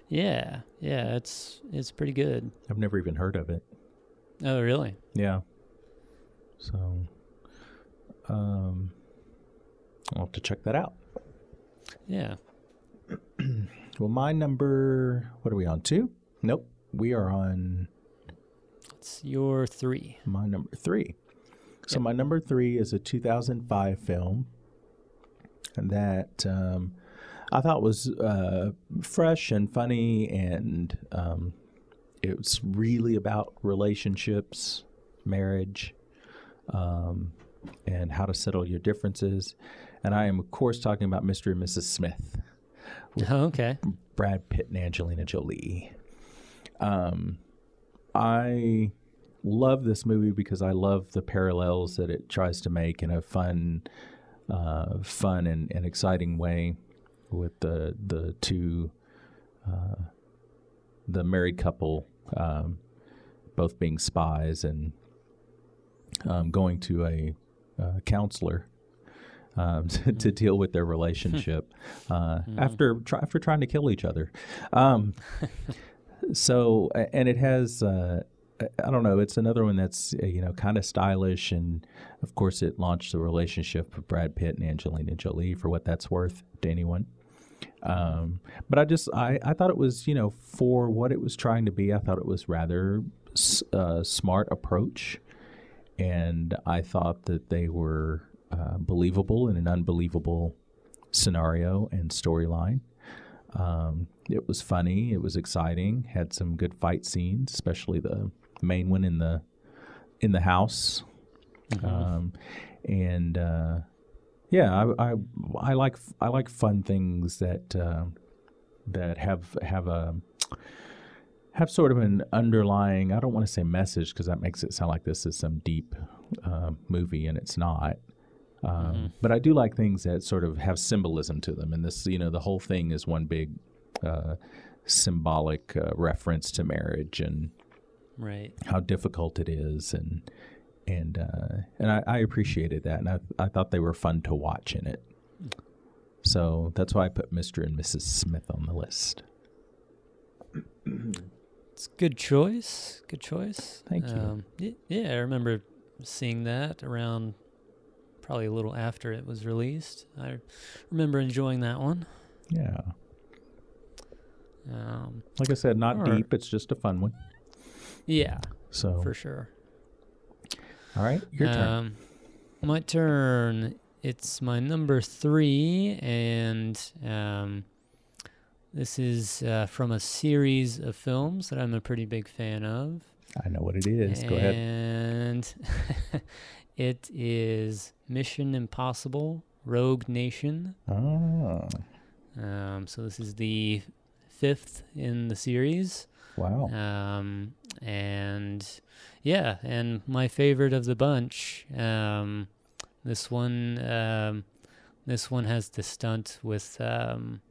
Yeah, yeah, it's it's pretty good. I've never even heard of it. Oh, really? Yeah. So um I'll have to check that out. Yeah. Well, my number what are we on? 2? Nope. We are on It's your three. my number 3. So Yep. my number 3 is a 2005 film that um I thought was uh, fresh and funny, and um, it was really about relationships, marriage, um, and how to settle your differences. And I am, of course, talking about Mr. and Mrs. Smith, Oh, okay. Brad Pitt and Angelina Jolie. Um, I love this movie because I love the parallels that it tries to make in a fun, uh, fun and, and exciting way with the the two, uh, the married couple, um, both being spies and um, going to a uh, counselor um, to, to deal with their relationship uh, after try, after trying to kill each other. Um, so, and it has. Uh, I- don't know. It's another one that's uh, you know kind of stylish, and of course, it launched the relationship of Brad Pitt and Angelina Jolie for what that's worth to anyone. Um, but I just I, I thought it was you know for what it was trying to be. I thought it was rather s- uh, smart approach, and I thought that they were uh, believable in an unbelievable scenario and storyline. Um, it was funny. It was exciting. Had some good fight scenes, especially the main one in the in the house. Um, and uh, yeah, I, I I like I like fun things that uh, that have have a have sort of an underlying. I don't want to say message because that makes it sound like this is some deep uh, movie, and it's not. Um, But I do like things that sort of have symbolism to them, and this, you know, the whole thing is one big uh, symbolic uh, reference to marriage and Right. how difficult it is, and and uh, and I, I appreciated that, and I I thought they were fun to watch in it. So that's why I put Mr. and Mrs. Smith on the list. It's a good choice. Good choice. Thank you. Um, yeah, I remember seeing that around probably a little after it was released. I remember enjoying that one. Yeah, Um, like I said, not Or- deep. It's just a fun one. yeah, So for sure. all right, your turn. Um, my turn. It's my number three, and um, this is uh, from a series of films that I'm a pretty big fan of. I know what it is. Go ahead. And it is Mission Impossible Rogue Nation. Oh, Um, so this is the fifth in the series. wow. Um, and yeah, and my favorite of the bunch. Um, this one, um, this one has the stunt with um,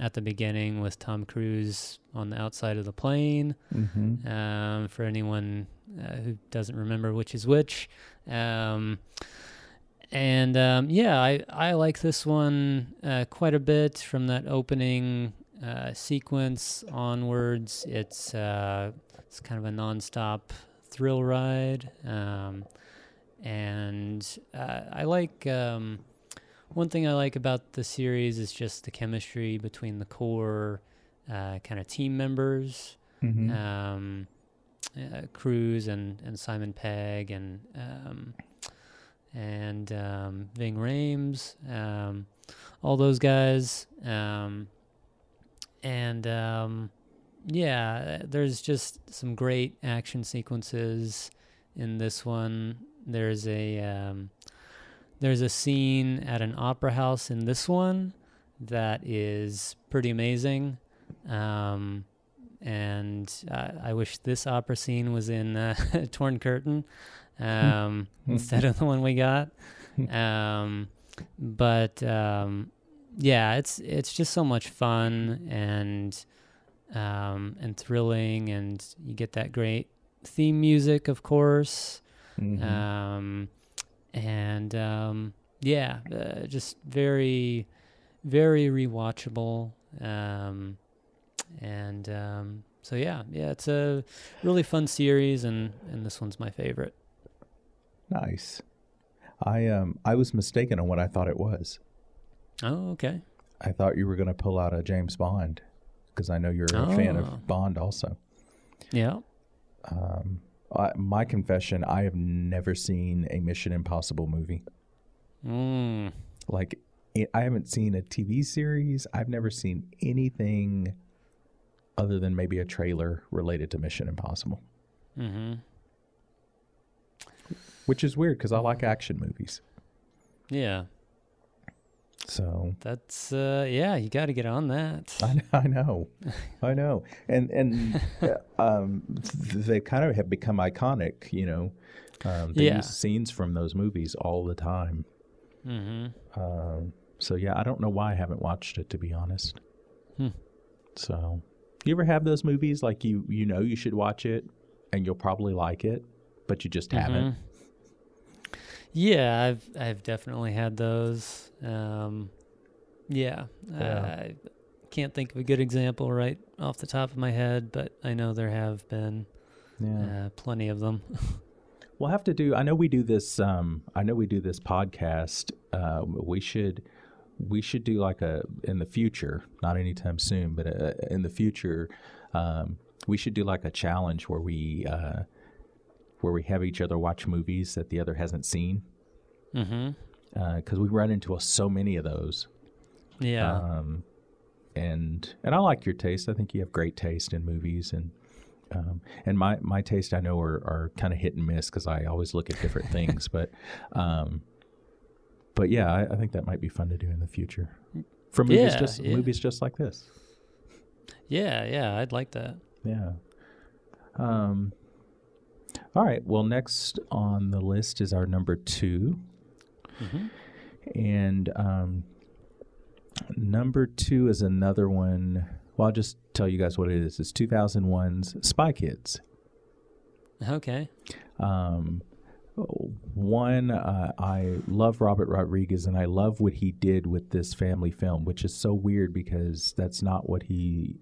at the beginning with Tom Cruise on the outside of the plane. Mm-hmm. Um, for anyone uh, who doesn't remember which is which. Um, and um, yeah, I, I like this one uh, quite a bit from that opening uh, sequence onwards. It's uh, it's kind of a nonstop thrill ride, um, and uh, I like um, one thing I like about the series is just the chemistry between the core uh, kind of team members Mm-hmm. um, uh, Cruise and, and Simon Pegg and um, and um, Ving Rhames, um, all those guys, um, and um, yeah, there's just some great action sequences in this one. There's a um, there's a scene at an opera house in this one that is pretty amazing. Um, and I wish this opera scene was in uh, Torn Curtain um, instead of the one we got. Um, but um, yeah, it's it's just so much fun and um, and thrilling, and you get that great theme music, of course, Mhm. um, and um, yeah, uh, just very very rewatchable. Um, and um, so yeah, yeah, it's a really fun series, and and this one's my favorite. Nice. I um I was mistaken on what I thought it was. Oh, okay. I thought you were going to pull out a James Bond because I know you're a fan Oh. of Bond also. Yeah. Um, I, my confession: I have never seen a Mission Impossible movie. Mm. Like, it, I haven't seen a TV series. I've never seen anything other than maybe a trailer related to Mission Impossible, Mm-hmm. Which is weird because I like action movies. Yeah. So That's uh yeah, you got to get on that. I, I know, I know, and and uh, um, they kind of have become iconic. You know, um, they Yeah. use scenes from those movies all the time. Mhm. Um, so yeah, I don't know why I haven't watched it to be honest. Hmm. So, you ever have those movies like you you know you should watch it and you'll probably like it, but you just haven't? Yeah, I've I've definitely had those. Um yeah. Yeah. I can't think of a good example right off the top of my head, but I know there have been Yeah. uh, plenty of them. We'll have to do. I know we do this. Um, I know we do this podcast. Uh, we should. We should do like a in the future, not anytime soon, but uh, in the future, um, we should do like a challenge where we uh, where we have each other watch movies that the other hasn't seen because we run into so many of those. Yeah. Um, and and I like your taste. I think you have great taste in movies and. Um, and my, my taste, I know, are, are kind of hit and miss because I always look at different things. But, um, but yeah, I, I think that might be fun to do in the future for movies Yeah, just yeah. movies just like this. yeah, yeah, I'd like that. Yeah. Um. All right. Well, next on the list is our number 2 Mhm. and um, number two is another one. Well, I'll just tell you guys what it is. It's 2001's Spy Kids. Okay. Um, one, uh, I love Robert Rodriguez, and I love what he did with this family film, which is so weird because that's not what he.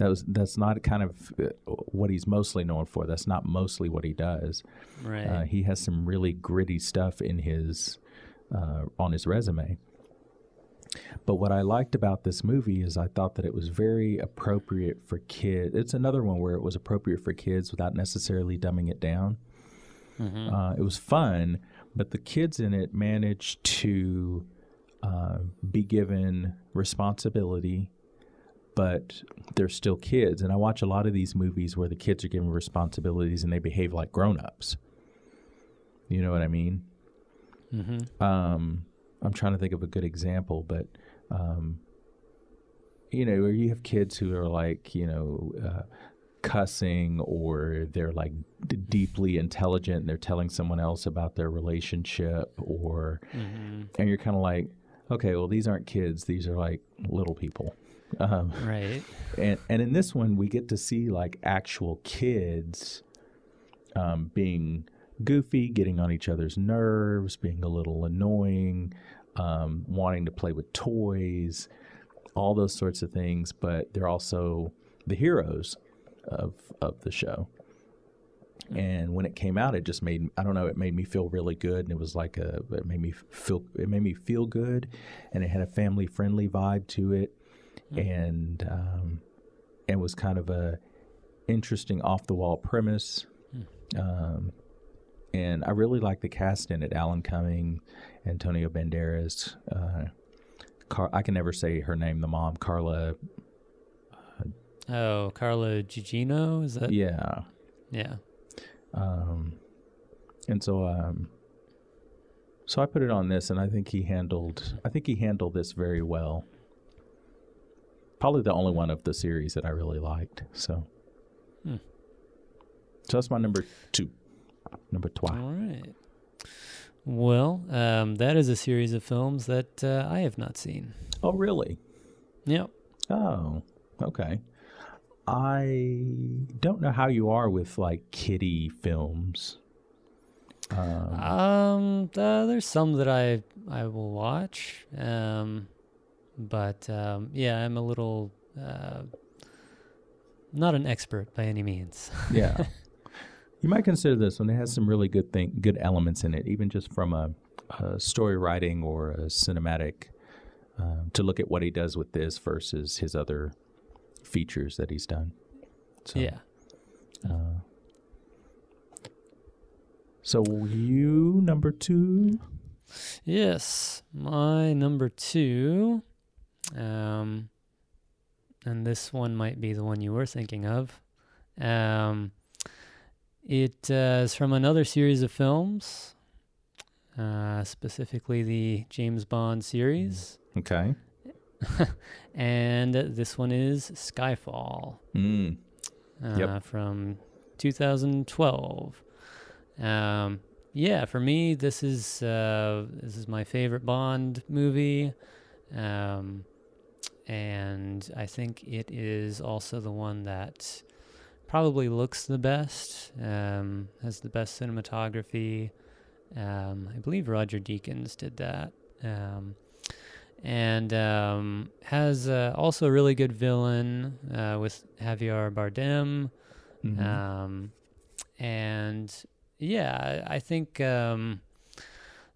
That was that's not kind of uh, what he's mostly known for. That's not mostly what he does. Right. Uh, he has some really gritty stuff in his uh, on his resume. But what I liked about this movie is I thought that it was very appropriate for kids. It's another one where it was appropriate for kids without necessarily dumbing it down. Mhm. Uh, it was fun, but the kids in it managed to uh, be given responsibility, but they're still kids. And I watch a lot of these movies where the kids are given responsibilities and they behave like grown-ups. You know what I mean? Mhm. um, I'm trying to think of a good example, but um, you know, where you have kids who are like, you know, uh, cussing or they're like d- deeply intelligent and they're telling someone else about their relationship, or Mhm. and you're kind of like, okay, well, these aren't kids; these are like little people. Um, Right. and and in this one we get to see like actual kids um, being goofy getting on each other's nerves being a little annoying um, wanting to play with toys all those sorts of things but they're also the heroes of of the show. And when it came out it just made i don't know it made me feel really good and it was like a it made me feel it made me feel good and it had a family friendly vibe to it and um, and was kind of a interesting off the wall premise. Um, and I really like the cast in it: Alan Cumming, Antonio Banderas. Uh, Car- I can never say her name. The mom, Carla. Oh, Carla Gugino, is that? Yeah. Yeah. Um, and so um, so I put it on this, and I think he handled. I think he handled this very well. Probably the only one of the series that I really liked. So. Hmm. So that's my number two. Number twelve. All right. Well, um, that is a series of films that uh, I have not seen. Oh, really? Yep. Oh, okay. I don't know how you are with like kitty films. Um, uh, there's some that I I will watch. Um, but um, yeah, I'm a little uh, not an expert by any means. Yeah. you might consider this one. It has some really good thing, good elements in it, even just from a, a story writing or a cinematic. Um, to look at what he does with this versus his other features that he's done. So, yeah. So you number two. Yes, my number two, um, and this one might be the one you were thinking of. Um, it uh, is from another series of films, uh, specifically the James Bond series, Okay. and this one is Skyfall. Mm. uh, Yep. from 2012. Um, yeah, for me, this is uh, this is my favorite Bond movie, um, and I think it is also the one that probably looks the best, um, has the best cinematography. Um, I believe Roger Deakins did that. Um, and um, has uh, also a really good villain uh, with Javier Bardem. Mhm. Um, and yeah, I I think um,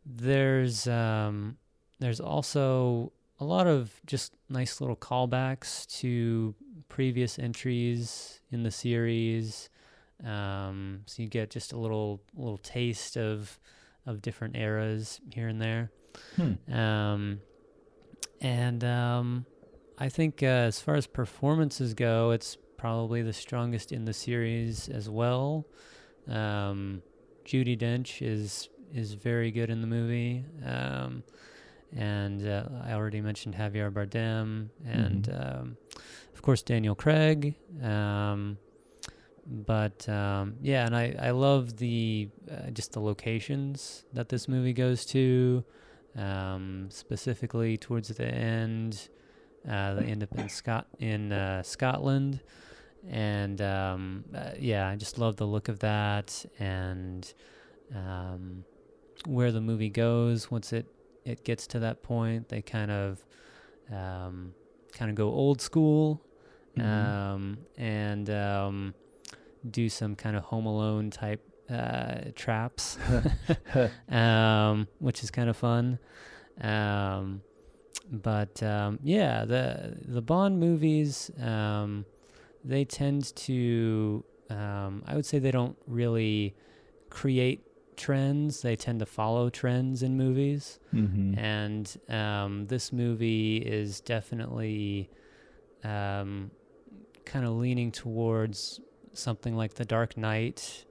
there's um, there's also a lot of just nice little callbacks to previous entries in the series. Um, so you get just a little little taste of of different eras here and there. Hmm. Um, and um, I think uh, as far as performances go, it's probably the strongest in the series as well. Um, Judi Dench is is very good in the movie, um, and uh, I already mentioned Javier Bardem, and um, of course Daniel Craig. Um, but um, yeah, and I I love the uh, just the locations that this movie goes to um, specifically towards the end. Uh, they end up in Scot in uh, Scotland, and um, uh, yeah, I just love the look of that and um, where the movie goes once it it gets to that point. They kind of um, kind of go old school Mhm. um, and um, do some kind of Home Alone type uh, traps, um, which is kind of fun. Um, but um, yeah, the the Bond movies um, they tend to um, I would say they don't really create trends. They tend to follow trends in movies, Mhm. and um, this movie is definitely um, kind of leaning towards something like The Dark Knight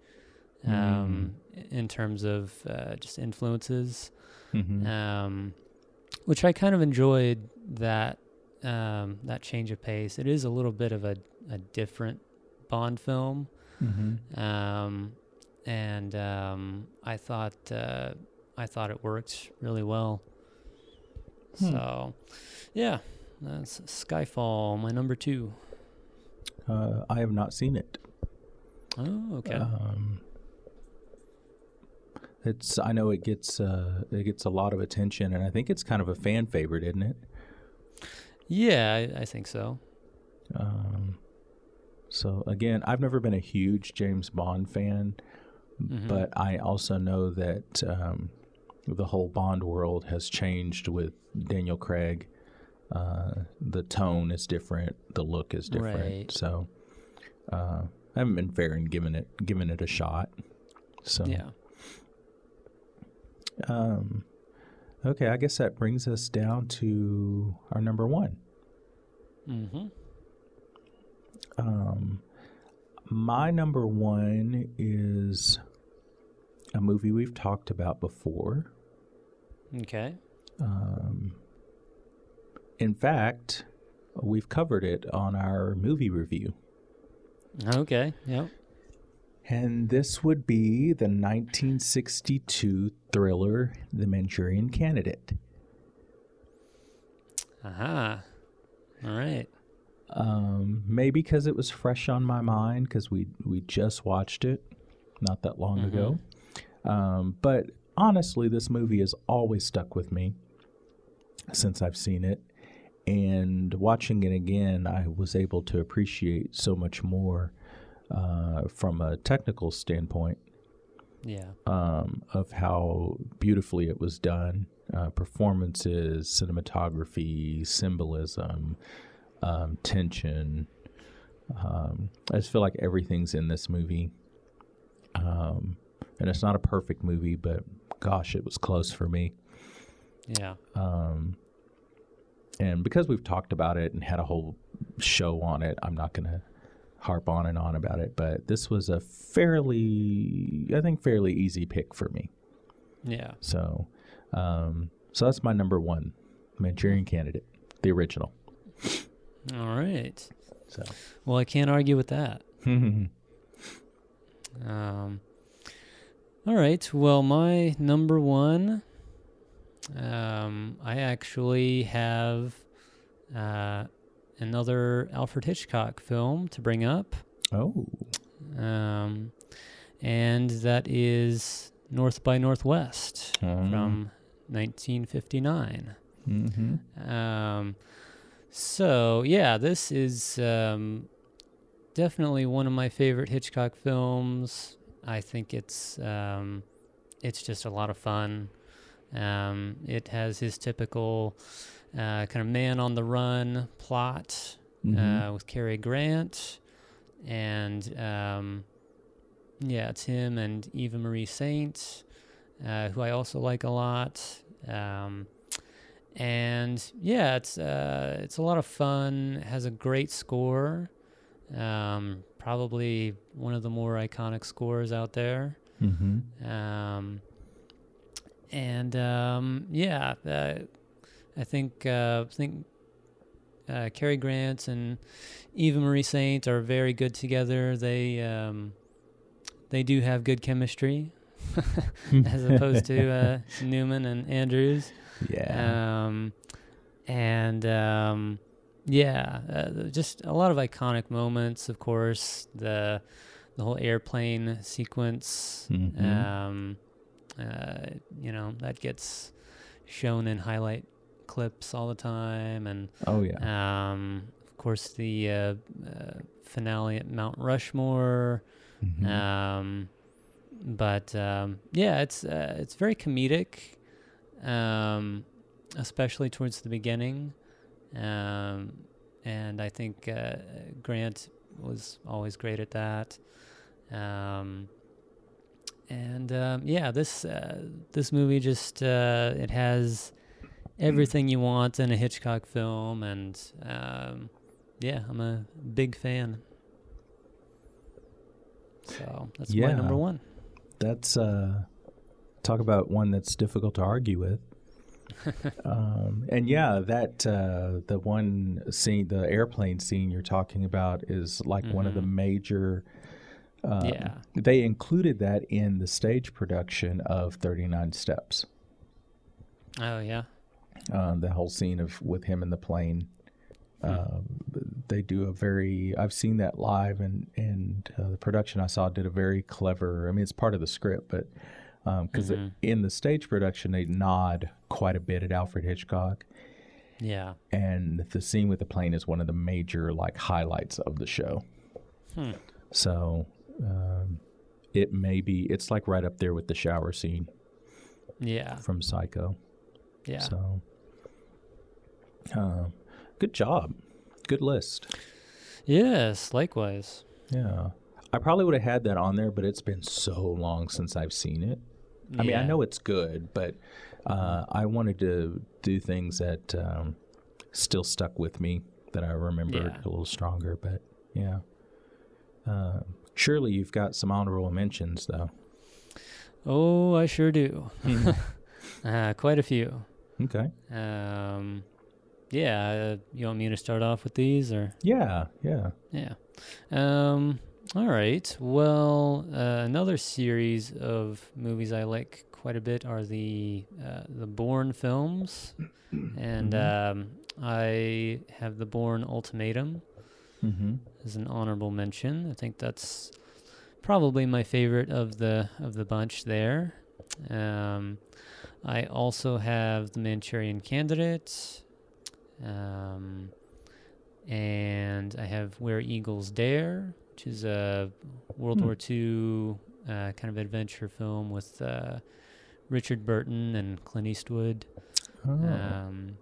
um, in terms of uh, just influences Mhm. um, which I kind of enjoyed that um, that change of pace. It is a little bit of a, a different Bond film, Mhm. um, and um, I thought uh, I thought it worked really well. Hmm. So, yeah, that's Skyfall, my number two. Uh, I have not seen it. Oh, okay. Um, it's. I know it gets. Uh, it gets a lot of attention, and I think it's kind of a fan favorite, isn't it? yeah, I, I think so. Um, so again, I've never been a huge James Bond fan, Mhm. but I also know that um, the whole Bond world has changed with Daniel Craig. Uh, the tone is different, the look is different. Right. So uh, I haven't been fair in giving it giving it a shot. So Yeah. um, okay, I guess that brings us down to our number one. Mm-hmm. Um, my number one is a movie we've talked about before. Okay. Um, in fact, we've covered it on our movie review. Okay. Yep. And this would be the 1962 thriller, The Manchurian Candidate. Aha. All right. Um, maybe because it was fresh on my mind because we we just watched it not that long ago. Um, but honestly, this movie has always stuck with me since I've seen it. And watching it again, I was able to appreciate so much more uh, from a technical standpoint Yeah. um, of how beautifully it was done uh, performances, cinematography, symbolism, um, tension. Um, I just feel like everything's in this movie. Um, and it's not a perfect movie, but gosh, it was close for me. Yeah. Um, and because we've talked about it and had a whole show on it, I'm not going to harp on and on about it. But this was a fairly, I think, fairly easy pick for me. Yeah. So, um, so that's my number one Manchurian Candidate, the original. All right. So, Well, I can't argue with that. Um, all right. Well, my number one, um, I actually have uh, another Alfred Hitchcock film to bring up, oh, um, and that is North by Northwest Mm. from 1959. mm-hmm. Um, so yeah, this is um, definitely one of my favorite Hitchcock films. I think it's um, it's just a lot of fun. Um, it has his typical uh, kind of man on the run plot Mhm. uh, with Cary Grant, and um, yeah, it's him and Eva Marie Saint, uh, who I also like a lot. Um, and yeah, it's uh, it's a lot of fun. It has a great score, um, probably one of the more iconic scores out there. Mm-hmm. Um, and um, yeah, uh, I think uh, think uh, Cary Grant and Eva Marie Saint are very good together. They um, they do have good chemistry, as opposed to uh, Newman and Andrews. Yeah. Um, and um, yeah, uh, just a lot of iconic moments. Of course, the the whole airplane sequence. Mhm. Um, uh, you know that gets shown in highlight clips all the time, and oh yeah. um, of course the uh, uh, finale at Mount Rushmore. Mhm. Um, but um, yeah, it's uh, it's very comedic, um, especially towards the beginning, um, and I think uh, Grant was always great at that. Um, and um, yeah, this uh, this movie just uh, it has everything you want in a Hitchcock film, and um, yeah, I'm a big fan. So that's my number one. that's uh talk about one that's difficult to argue with um, and yeah that uh, the one scene the airplane scene you're talking about is like one of the Mhm. major uh, Yeah. they included that in the stage production of 39 steps Oh yeah. uh, the whole scene of with him in the plane. Um, they do a very. I've seen that live, and and uh, the production I saw did a very clever. I mean, it's part of the script, but because Mhm. in the stage production they nod quite a bit at Alfred Hitchcock, Yeah. and the scene with the plane is one of the major like highlights of the show. Hmm. So um, it may be. It's like right up there with the shower scene Yeah. from Psycho. Yeah. So, uh, good job. Good list. Yes. Likewise. Yeah. I probably would have had that on there, but it's been so long since I've seen it. I mean, I know it's good, but uh, I wanted to do things that um, still stuck with me that I remembered Yeah. a little stronger. But yeah. Uh, surely you've got some honorable mentions, though. Oh, I sure do. uh, quite a few. Okay. Um, yeah. Uh, you want me to start off with these, or Yeah. Yeah. yeah? Um, All right. Well, uh, another series of movies I like quite a bit are the uh, the Bourne films, and um, I have the Bourne Ultimatum Mm-hmm. as an honorable mention. I think that's probably my favorite of the of the bunch there. Um, I also have the Manchurian Candidate, um, and I have Where Eagles Dare, which is a World Hmm. War II uh, kind of adventure film with uh, Richard Burton and Clint Eastwood. Oh. Um,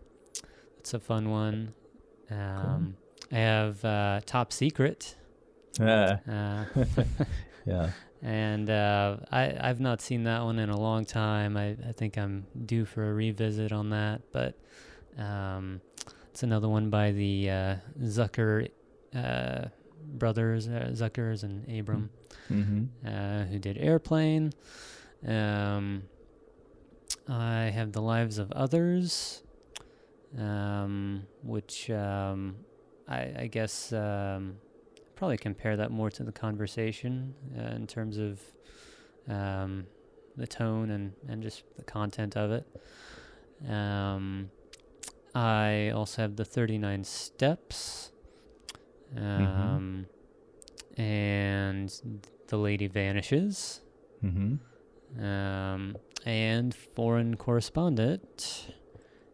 it's a fun one. Um, I have uh, Top Secret, Ah, uh, yeah. and uh, I I've not seen that one in a long time. I, I think I'm due for a revisit on that, but um, it's another one by the uh, Zucker uh, brothers, uh, Zuckers and Abram Mm-hmm. uh, who did Airplane. Um, I have The Lives of Others, um, which um, I, I guess um, probably compare that more to The Conversation uh, in terms of um, the tone and, and just the content of it. Um, I also have The 39 Steps. Um, and the lady vanishes. Mm-hmm. um, and foreign correspondent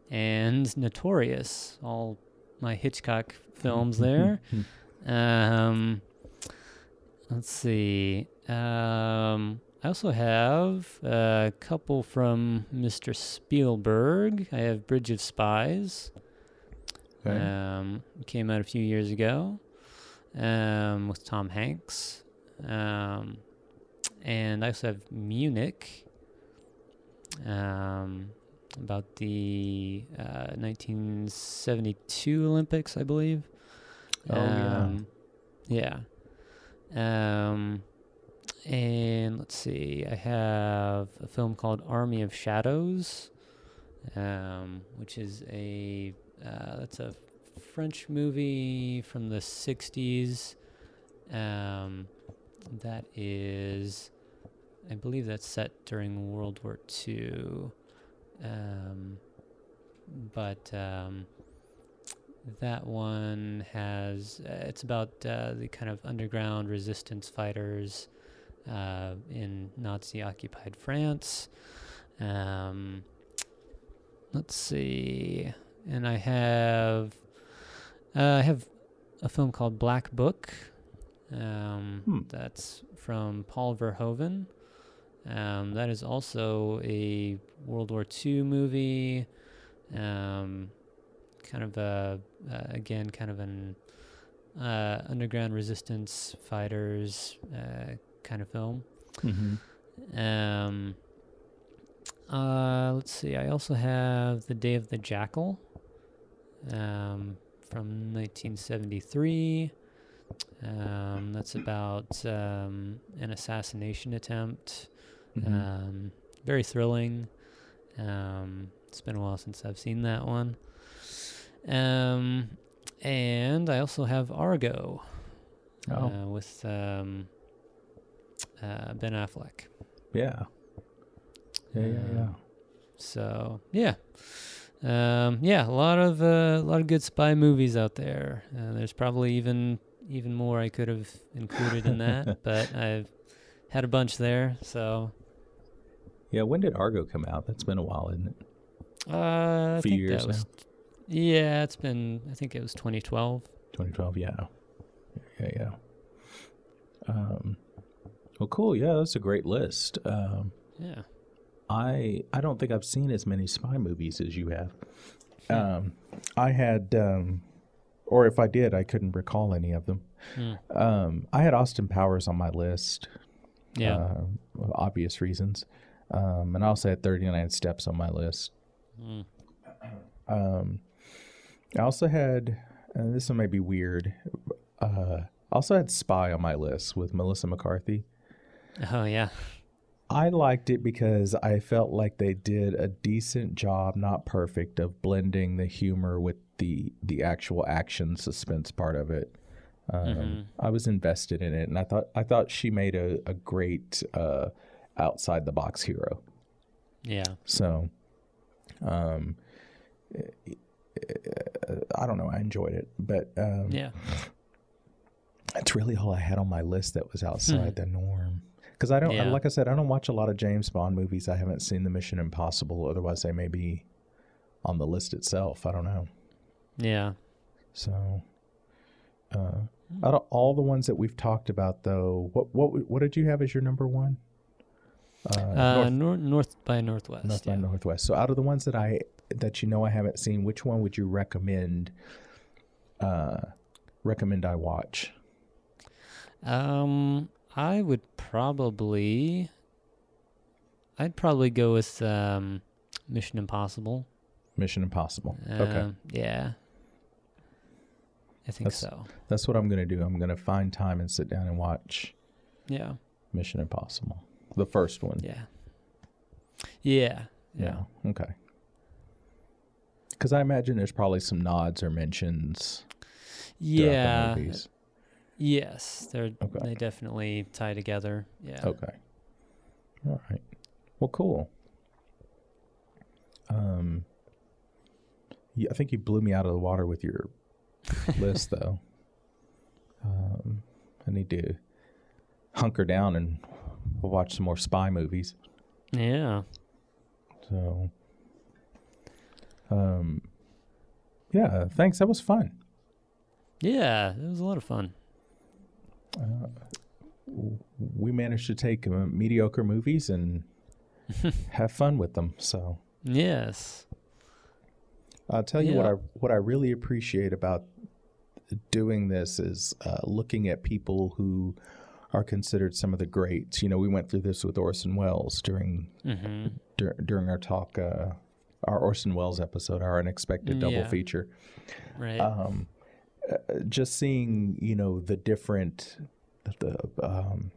and notorious all my hitchcock films there. Um, let's see. Um, i also have a couple from mr spielberg. I have bridge of spies. Okay. um, came out a few years ago um, with Tom Hanks. Um, and I also have Munich um, about the uh, 1972 Olympics, I believe. Oh, yeah. um, yeah. Um, and let's see, I have a film called Army of Shadows, um, which is a uh, that's a French movie from the 60s. Um, that is, I believe that's set during World War II. Um, but um, that one has, uh, it's about uh, the kind of underground resistance fighters uh, in Nazi occupied France. Um, let's see. And I have uh, I have a film called Black Book. Um, Hmm. That's from Paul Verhoeven. Um, that is also a World War II movie. Um, kind of a uh, again kind of an uh, underground resistance fighters uh, kind of film. Mm-hmm. Um, uh, let's see. I also have The Day of the Jackal um, from 1973. Um, that's about um, an assassination attempt. Mm-hmm. Um, very thrilling. Um, it's been a while since I've seen that one. Um, and I also have Argo oh, uh, with um, uh, Ben Affleck. yeah. Yeah, yeah, yeah. So yeah, um, yeah, a lot of uh, a lot of good spy movies out there. Uh, there's probably even even more I could have included in that, but I've had a bunch there. So Yeah, when did Argo come out? That's been a while, isn't it? uh, I Few years that was yeah, it's been I think it was 2012. 2012, yeah. Yeah, yeah. Um, well, cool. Yeah, that's a great list. Um, Yeah. I I don't think I've seen as many spy movies as you have. Um, I had, um, or if I did, I couldn't recall any of them. Hmm. Um, I had Austin Powers on my list. Yeah. uh, obvious reasons. Um, and I also had 39 Steps on my list. Mm. Um, I also had, and this one may be weird, uh, I also had Spy on my list with Melissa McCarthy. Oh yeah. I liked it because I felt like they did a decent job, not perfect, of blending the humor with the the actual action suspense part of it. Um, Mhm. I was invested in it, and I thought I thought she made a a great uh, outside the box hero. Yeah. So, um, I don't know. I enjoyed it, but um, Yeah. that's really all I had on my list that was outside the norm. Because I don't. Yeah. like I said, I don't watch a lot of James Bond movies. I haven't seen the Mission Impossible. Otherwise, they may be on the list itself. I don't know. Yeah. So, uh, out of all the ones that we've talked about, though, what what what did you have as your number one? Uh, Uh, North, north, north by Northwest. North yeah. by Northwest. So, out of the ones that I that you know I haven't seen, which one would you recommend? Uh, recommend I watch. Um, I would probably, I'd probably go with um, Mission Impossible. Mission Impossible. okay. Um, Yeah. I think That's- so. That's what I'm going to do. I'm going to find time and sit down and watch Yeah. Mission Impossible, the first one. Yeah. Yeah. Yeah. Yeah. Okay. Because I imagine there's probably some nods or mentions Yeah. the movies. Yes, they're Okay. they definitely tie together. Yeah. Okay. All right. Well, cool. Um, yeah, I think you blew me out of the water with your list, though. Um, I need to hunker down and watch some more spy movies. Yeah. So, um, yeah, thanks. That was fun. Yeah, it was a lot of fun. We managed to take uh, mediocre movies and have fun with them. So, Yes. I'll tell you what I what I really appreciate about doing this is uh, looking at people who are considered some of the greats. You know, we went through this with Orson Welles during Mm-hmm. dur- during our talk, uh, our Orson Welles episode, our unexpected double Yeah. feature. Right. um, uh, just seeing you know the different the um,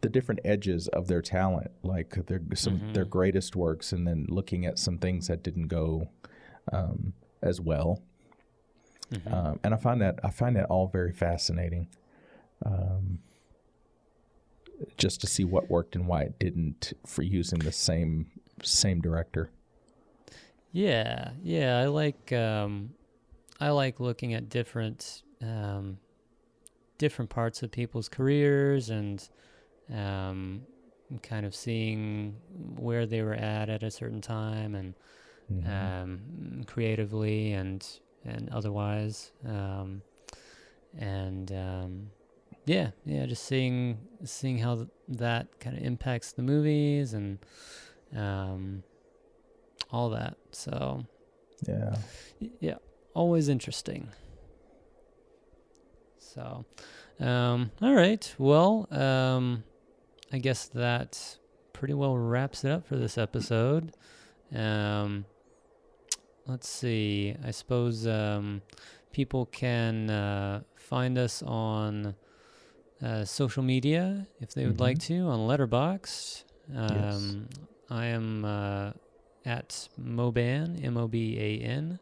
the different edges of their talent, like their some their greatest works, and then looking at some things that didn't go um, as well. Um, and I find that I find that all very fascinating. Um, just to see what worked and why it didn't for using the same same director. Yeah, yeah, I like um, I like looking at different um, different parts of people's careers and um, kind of seeing where they were at at a certain time and um, creatively and and otherwise um, and um, yeah, yeah, just seeing seeing how th- that kind of impacts the movies and um, all that. So Yeah. yeah, always interesting. So, um, all right. Well, um, I guess that pretty well wraps it up for this episode. Um, let's see. I suppose um, people can uh, find us on uh, social media if they would like to on Letterboxd. Um, I am uh, at Moban, M O B A N,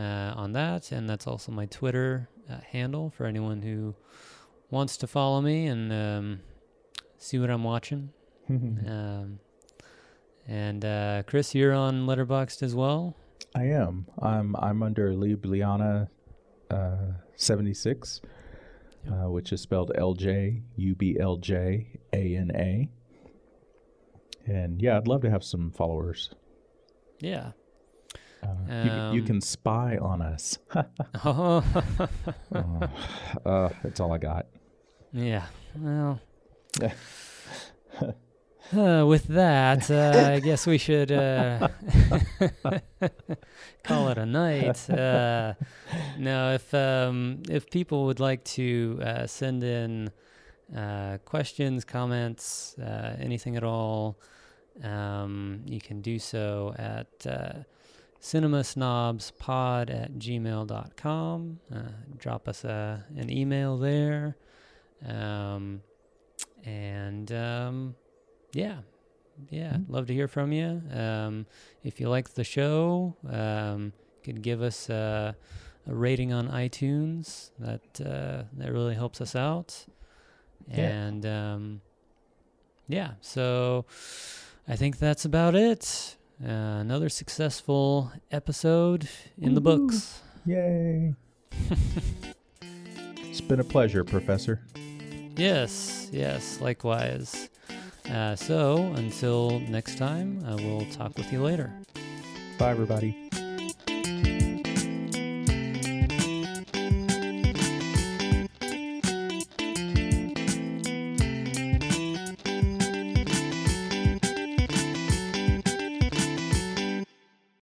on that, and that's also my Twitter uh, handle for anyone who wants to follow me and um, see what I'm watching. um, and uh, Chris, you're on Letterboxd as well. I am. I'm I'm under Ljubljana uh, 76, uh, which is spelled L J U B L J A N A. And yeah, I'd love to have some followers. Yeah. Uh, you, can- you Um, can spy on us. Oh, uh, that's all I got. yeah. Well. Uh, with that, uh, I guess we should uh, call it a night. Uh, now, if um, if people would like to uh, send in uh, questions, comments, uh, anything at all, um, you can do so at uh, cinemasnobspod at gmail.com. Uh, drop us a, an email there. Um, and um, yeah, yeah, love to hear from you. Um, if you like the show, um, you could give us a, a rating on iTunes. That uh, that really helps us out. Yeah. And um, yeah, so I think that's about it. Uh, another successful episode in the Woohoo. books. Yay! it's been a pleasure, Professor. Yes, yes, likewise. Uh, so until next time, I will talk with you later. Bye, everybody.